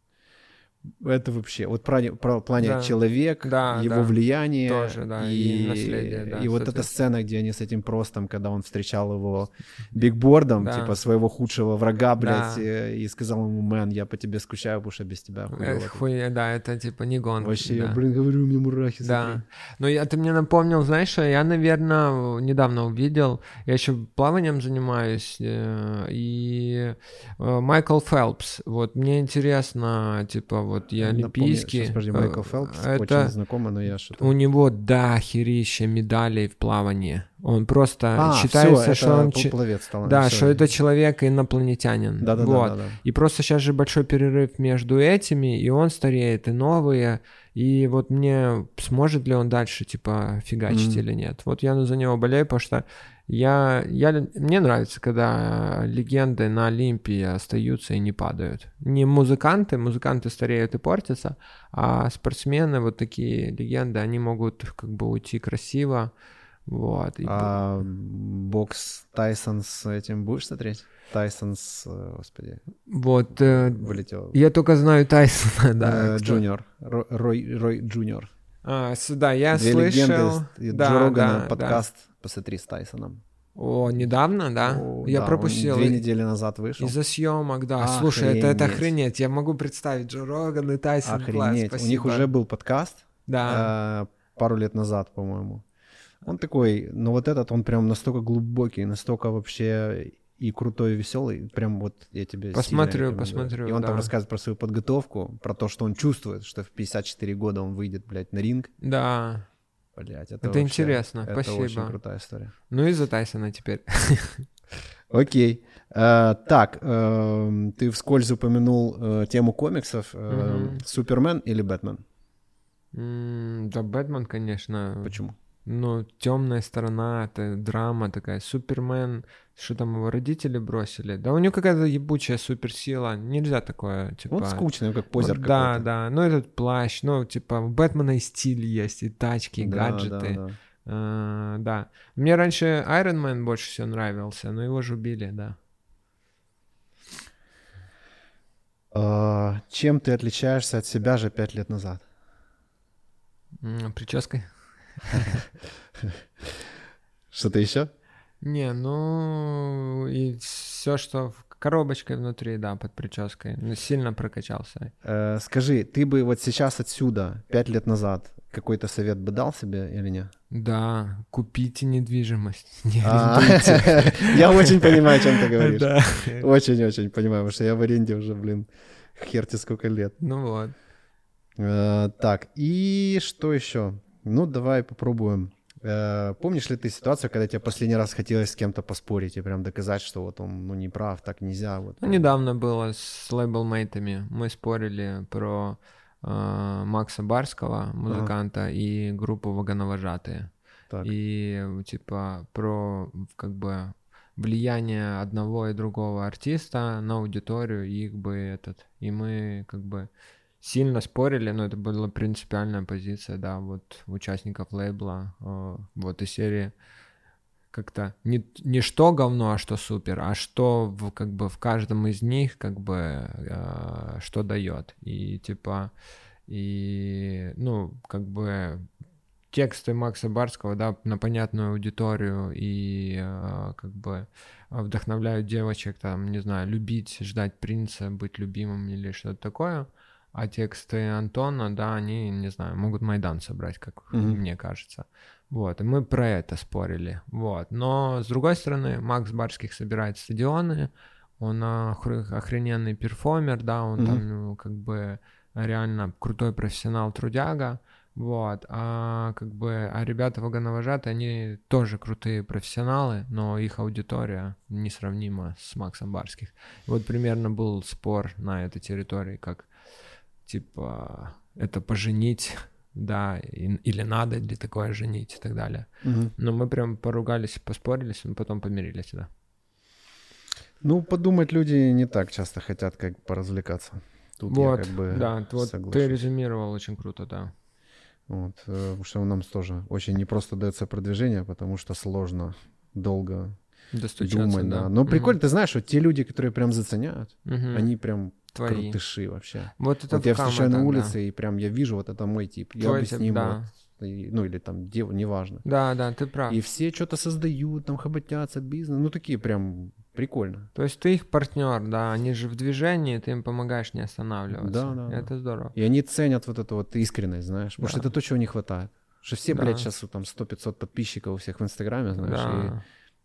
Это вообще, вот про, про плане Да. человек, Да, его да. влияние, Тоже, да, и наследие, да, и вот эта сцена, где они с этим простом, когда он встречал его бигбордом, Да. типа своего худшего врага, блядь, Да. э, и сказал ему, мэн, я по тебе скучаю, потому что без тебя тут». хуйня, да, это типа не гонка. Вообще, я, да. блин, говорю, у меня мурахи. Да. смотри. Ну, я, ты мне напомнил, знаешь, я, наверное, недавно увидел, я еще плаванием занимаюсь, э, и э, Майкл Фелпс, вот мне интересно, типа, вот я Напомни, олимпийский. щас, подожди, э, Майкл Фелпс, это очень знакомо, но я что-то... у него, да, херища медалей в плавании. Он просто А, считается, всё, что он... пловец стал. Да, всё. что это человек инопланетянин. Да-да-да, вот. да-да. И просто сейчас же большой перерыв между этими, и он стареет, и новые. И вот мне сможет ли он дальше, типа, фигачить Мгм. или нет. Вот я за него болею, потому что я, я, мне нравится, когда легенды на Олимпии остаются и не падают. Не музыканты, музыканты стареют и портятся, а спортсмены, вот такие легенды, они могут как бы уйти красиво. Вот. и А бокс Тайсон с этим будешь смотреть? Тайсон с, э, господи, вот э, вылетел. я только знаю Тайсона, да. Э, Джуниор. Ро- Рой, Рой Джуниор. А, да, я Две слышал. легенды. Да, Джо Рогана да, подкаст «Посмотри с Тайсоном». О, недавно, да? О, я да, пропустил. Две недели назад вышел. Из-за съемок, да. Слушай, это, это Охренеть. охренеть. Я могу представить Джо Роган и Тайсон. Класс, Охренеть. У них уже был подкаст Да. э, пару лет назад, по-моему. Он такой, но вот этот, он прям настолько глубокий, настолько вообще и крутой, и веселый. Прям вот я тебе Посмотрю, посмотрю, И он да. там рассказывает про свою подготовку, про то, что он чувствует, что в 54 года он выйдет, блядь, на ринг. Да. Блядь, это, Это вообще- интересно, это спасибо. очень крутая история. Ну и за Тайсона теперь. Окей. Э, так, эм, ты вскользь упомянул э, тему комиксов. Э. Супермен или Бэтмен? М, Да, Бэтмен, конечно. Почему? Ну, темная сторона, это драма такая. Супермен, что там его родители бросили. Да у него какая-то ебучая суперсила. Нельзя такое, типа... Он скучный, как позер вот, Да, да. Ну, этот плащ, ну, типа, у Бэтмена и стиль есть, и тачки, и Да, гаджеты. да, да. А, да. Мне раньше Iron Man больше всего нравился, но его же убили, да. А, чем ты отличаешься от себя же пять лет назад? М, Прической? Что-то еще? Не, ну и все, что в коробочкой внутри, да, под прической. Ну, сильно прокачался. Э, скажи, ты бы вот сейчас отсюда, пять лет назад, какой-то совет бы дал себе или нет? Да, купите недвижимость. Не А. Я очень понимаю, о чем ты говоришь. Очень-очень понимаю, потому что я в аренде уже, блин, херти сколько лет. Ну вот. Э, Так, и что еще? Ну, давай попробуем. Э, Помнишь ли ты ситуацию, когда тебе последний раз хотелось с кем-то поспорить и прям доказать, что вот он, ну, не прав, так нельзя? Вот. Ну, недавно было с лейблмейтами. Мы спорили про э, Макса Барского, музыканта, и группу Вагоновожатые. Так. И типа про как бы влияние одного и другого артиста на аудиторию их бы этот. И мы как бы сильно спорили, но это была принципиальная позиция, да, вот участников лейбла, э, вот из серии как-то не, не что говно, а что супер, а что в, как бы в каждом из них как бы э, что дает. И типа, и ну, как бы тексты Макса Барского, да, на понятную аудиторию и э, как бы вдохновляют девочек, там, не знаю, любить, ждать принца, быть любимым или что-то такое. А тексты Антона, да, они, не знаю, могут Майдан собрать, как Мгм. мне кажется. Вот, и мы про это спорили. Вот. Но, с другой стороны, Макс Барских собирает стадионы, он охр- охрененный перформер, да, он Мгм. там ну, как бы реально крутой профессионал, трудяга. Вот, а как бы, а ребята вагоновожатые, они тоже крутые профессионалы, но их аудитория несравнима с Максом Барских. Вот примерно был спор на этой территории, как типа это поженить, да, и- или надо ли такое женить и так далее. Мгм. Но мы прям поругались, поспорились, но потом помирились, да. Ну, подумать люди не так часто хотят, как поразвлекаться. Тут я вот, как бы да, вот ты резюмировал очень круто, да. Вот, э, потому что нам тоже очень непросто дается продвижение, потому что сложно, долго Достучаться, думать, да. да. Но Мгм. прикольно, ты знаешь, вот те люди, которые прям заценяют, Мгм. они прям твои. крутыши вообще. Вот это вот я встречаю на так, да. улице, и прям я вижу, вот это мой тип. Я Твой тип, ним да. и- ну или там дев, неважно. Да, да, ты прав. И все что-то создают, там хоботятся, бизнес, ну такие прям прикольно. То есть ты их партнер, да, они же в движении, ты им помогаешь не останавливаться. Да, да, да. Это здорово. И они ценят вот эту вот искренность, знаешь, потому что Да. это то, чего не хватает. Что все, Да. блядь, сейчас там 100-500 подписчиков у всех в Инстаграме, знаешь, да.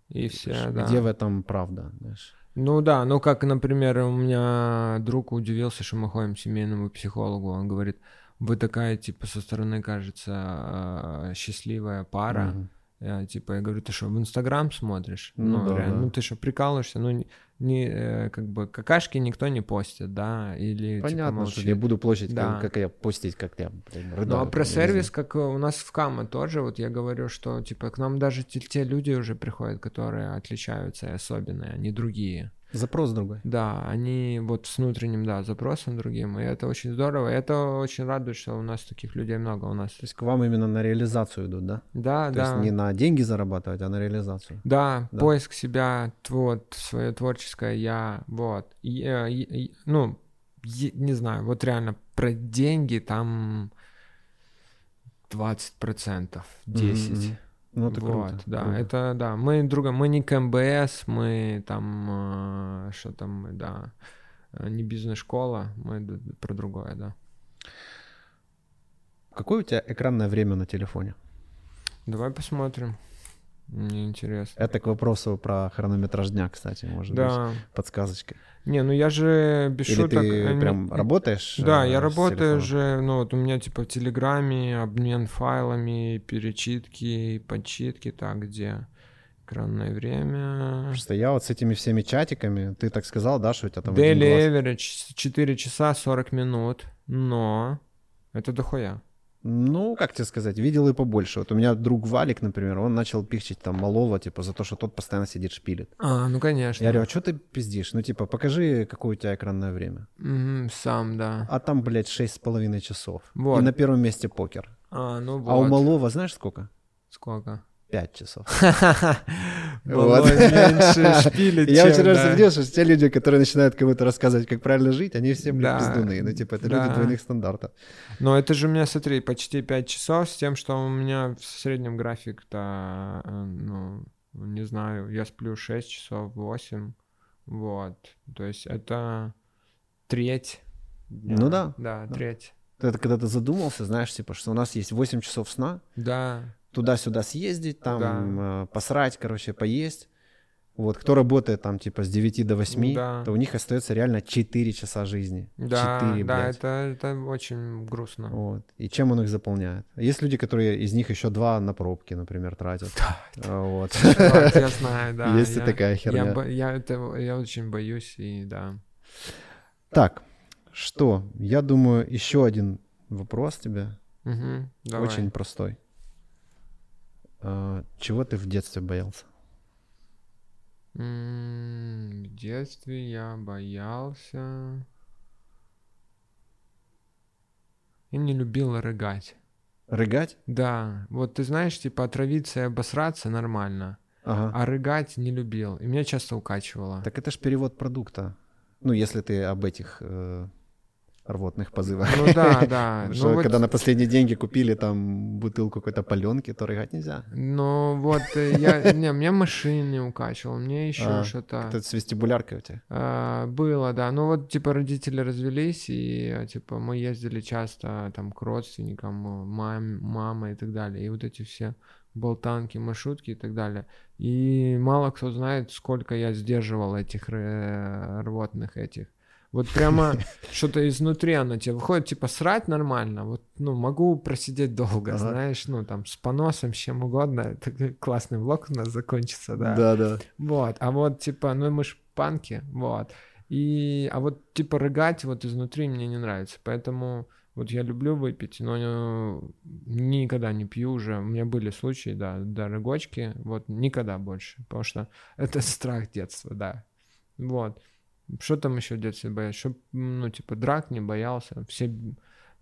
И, и все, ш- да. где в этом правда, знаешь. Ну да, ну как, например, у меня друг удивился, что мы ходим к семейному психологу. Он говорит, вы такая, типа, со стороны, кажется, э, счастливая пара. Мгм. Я, типа, я говорю, ты что, в Инстаграм смотришь? Ну Ну, да, реально, да. ну ты что, прикалываешься? Ну, не, э, как бы, какашки никто не постит, да? Или, типа, Понятно, что молчит. я буду площадь, Да. как, как я постить, как я блин, Ну, рыдаю а про сервис, как у нас в Кама тоже, вот я говорю, что, типа, к нам даже те, те люди уже приходят, которые отличаются и особенные, они другие. Запрос другой. Да, они вот с внутренним, да, запросом другим, и это очень здорово, и это очень радует, что у нас таких людей много, у нас... То есть к вам именно на реализацию идут, да? Да, То да. есть не на деньги зарабатывать, а на реализацию. Да, Да. поиск себя, вот, свое творческое я, вот. И, э, и- и, ну, е- не знаю, вот реально про деньги там 20%, 10%. Мгм, мгм. Ну, это вот, круто. да, круто. это, да, мы друга, мы не КМБС, мы там, э, что там, да, э, не бизнес-школа, мы про другое, да. Какое у тебя экранное время на телефоне? Давай посмотрим, мне интересно. Это к вопросу про хронометраж дня, кстати, может быть, Да, подсказочкой. не, ну я же без Или шуток... ты прям работаешь? Да, э, я работаю же, ну вот у меня типа в Телеграме обмен файлами, перечитки, подчитки, так, где экранное время. Просто я вот с этими всеми чатиками, ты так сказал, да, что у тебя там Daily average 4 часа 40 минут, но это дохуя. Ну, как тебе сказать, видел и побольше. Вот у меня друг Валик, например, он начал пихчить там малого, типа, за то, что тот постоянно сидит шпилит. А, ну конечно. Я говорю, а что ты пиздишь? Ну, типа, покажи, какое у тебя экранное время. Мгм, сам, да. А там, блядь, шесть с половиной часов. Вот. И на первом месте покер. А, ну вот. А у малого знаешь сколько? Сколько? Пять часов. Малой Вот. меньше шпилит, Я очень раз да. что те люди, которые начинают кому-то рассказывать, как правильно жить, они все, Да. пиздуны. Ну, типа, это Да. люди двойных стандартов. Но это же у меня, смотри, почти 5 часов с тем, что у меня в среднем график-то, э, ну, не знаю, я сплю 6 часов, 8, вот. То есть это треть дня. Ну да, Да, да. треть. Это когда ты задумался, знаешь, типа, что у нас есть 8 часов сна, Да, туда-сюда съездить, там Да. э, посрать, короче, поесть. Вот, кто работает там типа с 9 до 8, Да. то у них остается реально 4 часа жизни. да, 4, да, блядь. это, это очень грустно. Вот. И чем он их заполняет? Есть люди, которые из них еще два на пробки, например, тратят. А, Вот. Я знаю, да. Есть и такая Я, херня. бо- я, это, я очень боюсь, и да. Так, что? Я думаю, еще один вопрос тебе, давай. очень простой. А, Чего ты в детстве боялся? В детстве я боялся. Я не любил рыгать. Рыгать? Да, вот ты знаешь, типа отравиться и обосраться нормально, Ага. а рыгать не любил. И меня часто укачивало. Так это ж перевод продукта. Ну, если ты об этих э, рвотных позывах. Ну да, да. Ну что вот- когда на последние деньги купили там бутылку какой-то паленки, то рыгать нельзя. Ну вот э, я, не, меня машин не укачивал, мне еще А, что-то. Это с вестибуляркой у тебя. А, было, да. Ну вот, типа, родители развелись, и, а, типа, мы ездили часто там к родственникам, мам, мама и так далее. И вот эти все болтанки, маршрутки и так далее. И мало кто знает, сколько я сдерживал этих э, рвотных этих. Вот прямо что-то изнутри оно тебе выходит, типа, срать нормально. Вот, ну, могу просидеть долго, Ага. знаешь, ну, там, с поносом, с чем угодно. Это классный влог у нас закончится, да. да. Вот, а вот типа, ну мы ж панки, вот. И, а вот типа рыгать вот изнутри мне не нравится, поэтому вот я люблю выпить, но э, никогда не пью уже. У меня были случаи, да, до рыгочки, вот никогда больше, потому что это страх детства, да. Вот. Что там еще в детстве боялся? Чтоб, ну, типа, драк не боялся. Все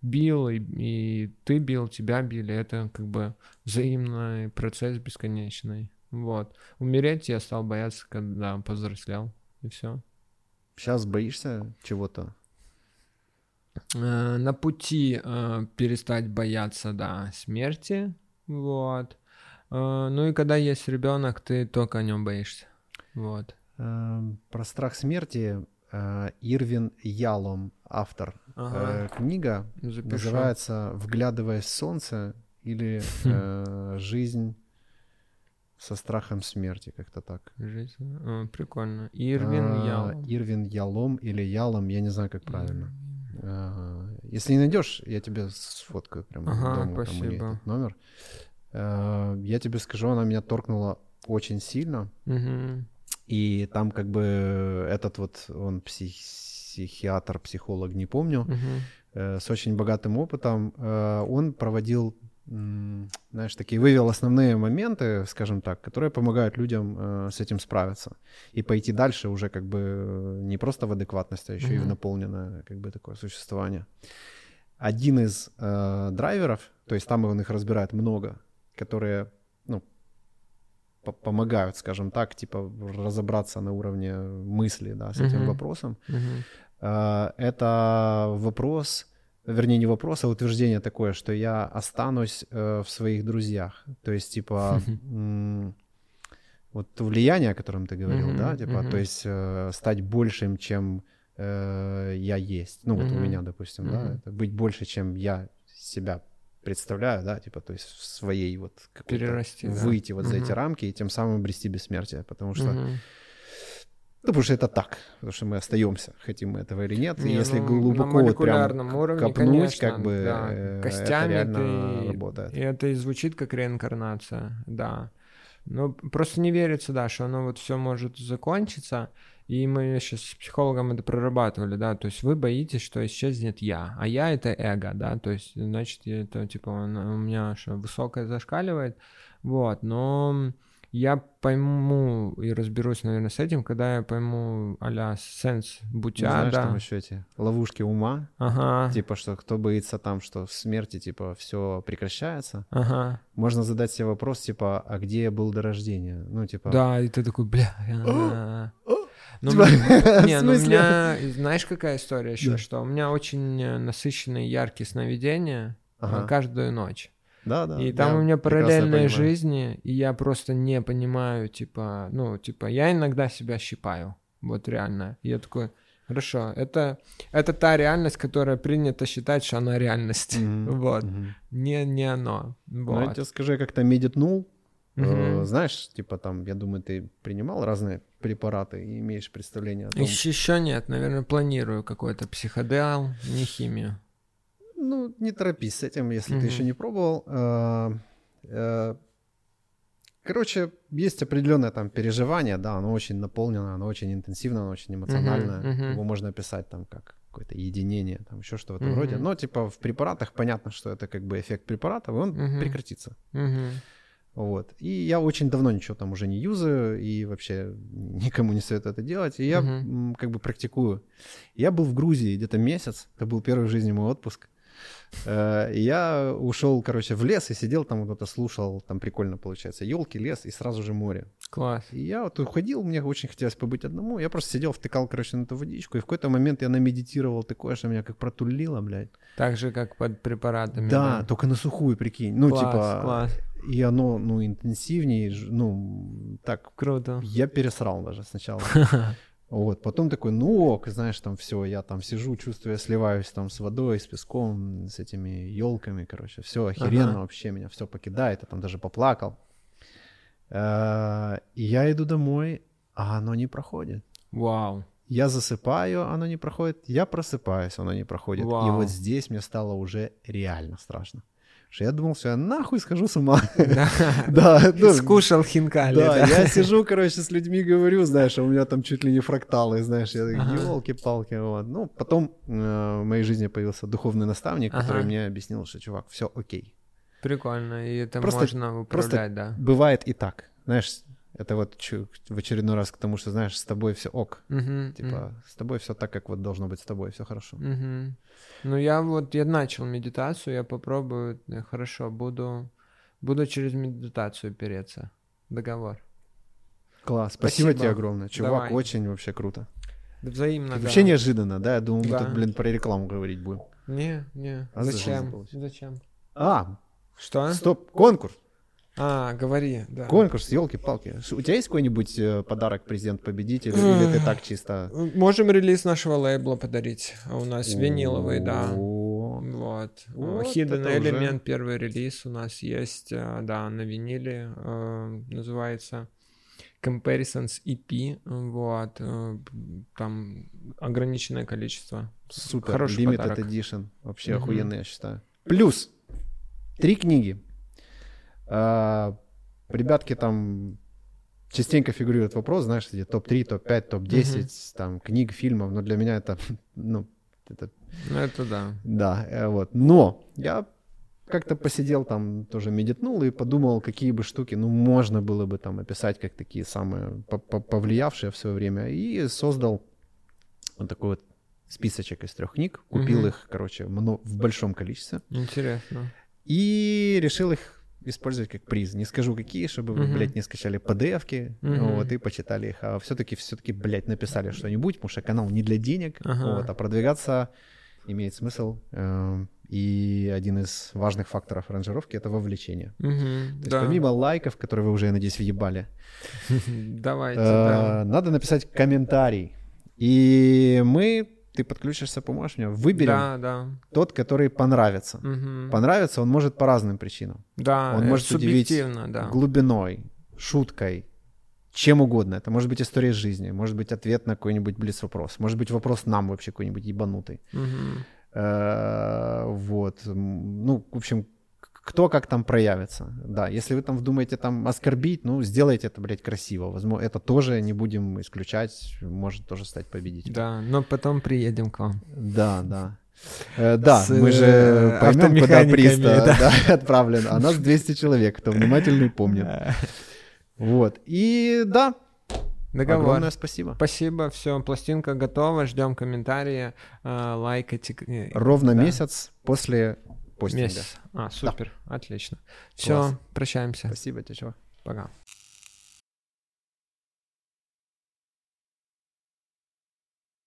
бил, и, и ты бил, тебя били. Это как бы взаимный процесс бесконечный. Вот. Умереть я стал бояться, когда повзрослел. И все. Сейчас боишься чего-то? Э, на пути э, перестать бояться, да, смерти. Вот. Э, ну и когда есть ребенок, ты только о нем боишься. Вот. Эм, Про страх смерти э, Ирвин Ялом, автор. Ага. Э, Книга Запишу. называется «Вглядываясь в солнце» или э, «Жизнь со страхом смерти», как-то так. Жизнь. Прикольно. Ирвин А, Ял. Ирвин Ялом или Ялом, я не знаю, как правильно. Если не найдешь, я тебе сфоткаю прямо Ага, дома там у нее спасибо. этот номер. Я тебе скажу, она меня торкнула очень сильно. Мгм. И там как бы этот вот, он псих- психиатр, психолог, не помню, Мгм. э, с очень богатым опытом, э, он проводил, м, знаешь, такие, вывел основные моменты, скажем так, которые помогают людям э, с этим справиться и пойти дальше уже как бы не просто в адекватность, а еще и в наполненное как бы такое существование. Один из э, драйверов, то есть там он их разбирает много, которые, ну, помогают, скажем так, типа разобраться на уровне мысли, да, с этим Мгм. вопросом. А, Это вопрос, вернее, не вопрос, а утверждение такое, что я останусь э, в своих друзьях. То есть, типа, м, вот влияние, о котором ты говорил, да, типа, то есть э, стать большим, чем э, я есть. Ну, вот у меня, допустим, да, быть больше, чем я себя представляю, да, типа, то есть в своей вот Перерасти, да. выйти вот за эти рамки и тем самым обрести бессмертие, потому что Мгм. ну, потому что это так, потому что мы остаемся, хотим мы этого или нет. И Не, если ну, глубоко вот прям уровне, копнуть, конечно, как бы да, э, костями это реально ты- работает. И это и звучит как реинкарнация, да. Но просто не верится, да, что оно вот все может закончиться. И мы сейчас с психологом это прорабатывали, да, то есть вы боитесь, что исчезнет я, а я это эго, да, то есть, значит, это, типа, у меня что, высокое зашкаливает, вот, но я пойму и разберусь, наверное, с этим, когда я пойму а-ля сенс бутя, Ну, Знаешь, да. там еще эти ловушки ума, Ага, типа, что кто боится там, что в смерти, типа, все прекращается. ага. Можно задать себе вопрос, типа, а где я был до рождения? Ну, типа... Да, и ты такой, бля. Ну, Типа, не, ну у меня, знаешь, какая история еще, Да. что у меня очень насыщенные яркие сновидения э, Ага. каждую ночь. Да, да. И там у меня параллельные жизни, и я просто не понимаю, типа, ну, типа, я иногда себя щипаю, вот реально. И я такой, хорошо, это, это та реальность, которая принято считать, что она реальность. Мгм, Вот. мгм. Не, не оно. Ну, я Вот. тебе скажу, я как-то медитнул. Э, Мгм. Знаешь, типа там, я думаю, ты принимал разные препараты и имеешь представление о том... Еще, еще нет, наверное, планирую какой-то психодеал, не химию. Ну, не торопись с этим, если Мгм. ты еще не пробовал. Э, э, Короче, есть определенное там переживание, да, оно очень наполнено, оно очень интенсивно, оно очень эмоциональное. мгм. Его можно описать там как какое-то единение, там еще что в этом Мгм. роде. Но типа в препаратах понятно, что это как бы эффект препаратов, и он Мгм. прекратится. Мгм. Вот. И я очень давно ничего там уже не юзаю, и вообще никому не советую это делать. И я м, как бы практикую. Я был в Грузии где-то месяц, это был первый в жизни мой отпуск. Э, я ушел, короче, в лес и сидел там, вот это слушал, там прикольно получается, елки, лес и сразу же море. Класс. И я вот уходил, мне очень хотелось побыть одному, я просто сидел, втыкал, короче, на эту водичку, и в какой-то момент я намедитировал такое, что меня как протулило, блядь. Так же, как под препаратами. Да, только на сухую, прикинь. Ну, Класс, типа, класс. И оно, ну, интенсивнее, ну, так, Круто. я пересрал даже сначала. Вот, потом такой, ну ок, знаешь, там все, я там сижу, чувствую, я сливаюсь там с водой, с песком, с этими елками, короче, все охеренно Ага. вообще, меня все покидает, я там даже поплакал. Э, И я иду домой, а оно не проходит. Вау. Я засыпаю, оно не проходит, я просыпаюсь, оно не проходит. И Вау. вот здесь мне стало уже реально страшно. Что я думал, что я нахуй схожу с ума. Да. Скушал хинкали. да, я сижу, короче, с людьми говорю, знаешь, а у меня там чуть ли не фракталы, знаешь, я такой, Ага. елки-палки, вот. Ну, потом э, в моей жизни появился духовный наставник, который мне объяснил, что, чувак, все окей. Прикольно. И это Просто- можно просто управлять, да. Бывает и так, знаешь, это вот в очередной раз к тому, что, знаешь, с тобой все ок. Мгм, Типа, с тобой все так, как вот должно быть с тобой, все хорошо. Мгм. Ну, я вот, я начал медитацию, я попробую, э, хорошо, буду, буду через медитацию переться. Договор. Класс, спасибо, Спасибо. тебе огромное. Чувак, Давай. очень вообще круто. Взаимно, да. Вообще неожиданно, да? Я думал, мы Да. тут, блин, про рекламу говорить будем. Не, не. А зачем? Зачем? А, Что? стоп, конкурс. А, говори, да. Конкурс, елки-палки. У тебя есть какой-нибудь э, подарок президент-победитель, или ты так чисто... Можем релиз нашего лейбла подарить. А У нас виниловый, да. Вот. Э, Вот Hidden уже. Element, первый релиз у нас есть, э, да, на виниле, называется Comparisons EP, вот, там ограниченное количество. Супер, Хороший Limited подарок. Edition. Вообще Мгм. охуенный, я считаю. Плюс три книги. А, Ребятки там частенько фигурирует вопрос, знаешь, где топ-3, топ-5, топ-10 там книг, фильмов, но для меня это, ну, это Ну, это да. Да, э, вот. Но я как-то посидел там, тоже медитнул и подумал, какие бы штуки, ну, можно было бы там описать как такие самые по- по- повлиявшие в свое время. И создал вот такой вот списочек из трех книг. Купил Мгм. их, короче, в большом количестве. Интересно. И решил их использовать как приз. Не скажу какие, чтобы вы, Мгм. блядь, не скачали PDF-ки, Мгм. вот, и почитали их. А все-таки, все-таки, блядь, написали что-нибудь, потому что канал не для денег, Ага. вот, а продвигаться имеет смысл. э, И один из важных факторов ранжировки — это вовлечение. Мгм, То есть да. помимо лайков, которые вы уже, я надеюсь, въебали, Давайте, э, да. надо написать комментарий. И мы, ты подключишься, поможешь мне, выберем Да, да. тот, который понравится. Мгм. Понравится он может по разным причинам. Да, он может удивить да. глубиной, шуткой, чем угодно. Это может быть история жизни, может быть ответ на какой-нибудь блиц-вопрос, может быть вопрос нам вообще какой-нибудь ебанутый. Э, Вот. Ну, в общем, кто как там проявится. Да, если вы там вдумаете там оскорбить, ну, сделайте это, блядь, красиво. Возможно, это тоже не будем исключать, может тоже стать победителем. Да, но потом приедем к вам. Да, да. Э, да, С, мы же э, поймем, куда приста да. да, отправлен, а нас 200 человек, кто внимательный помнит. Вот, и да, Договор. огромное спасибо. Спасибо, все, пластинка готова, ждем комментарии, э, лайкайте. э, Ровно да. месяц после постинга. Месяц. А, супер, отлично. Все, Класс. прощаемся. Спасибо тебе, чувак. Пока.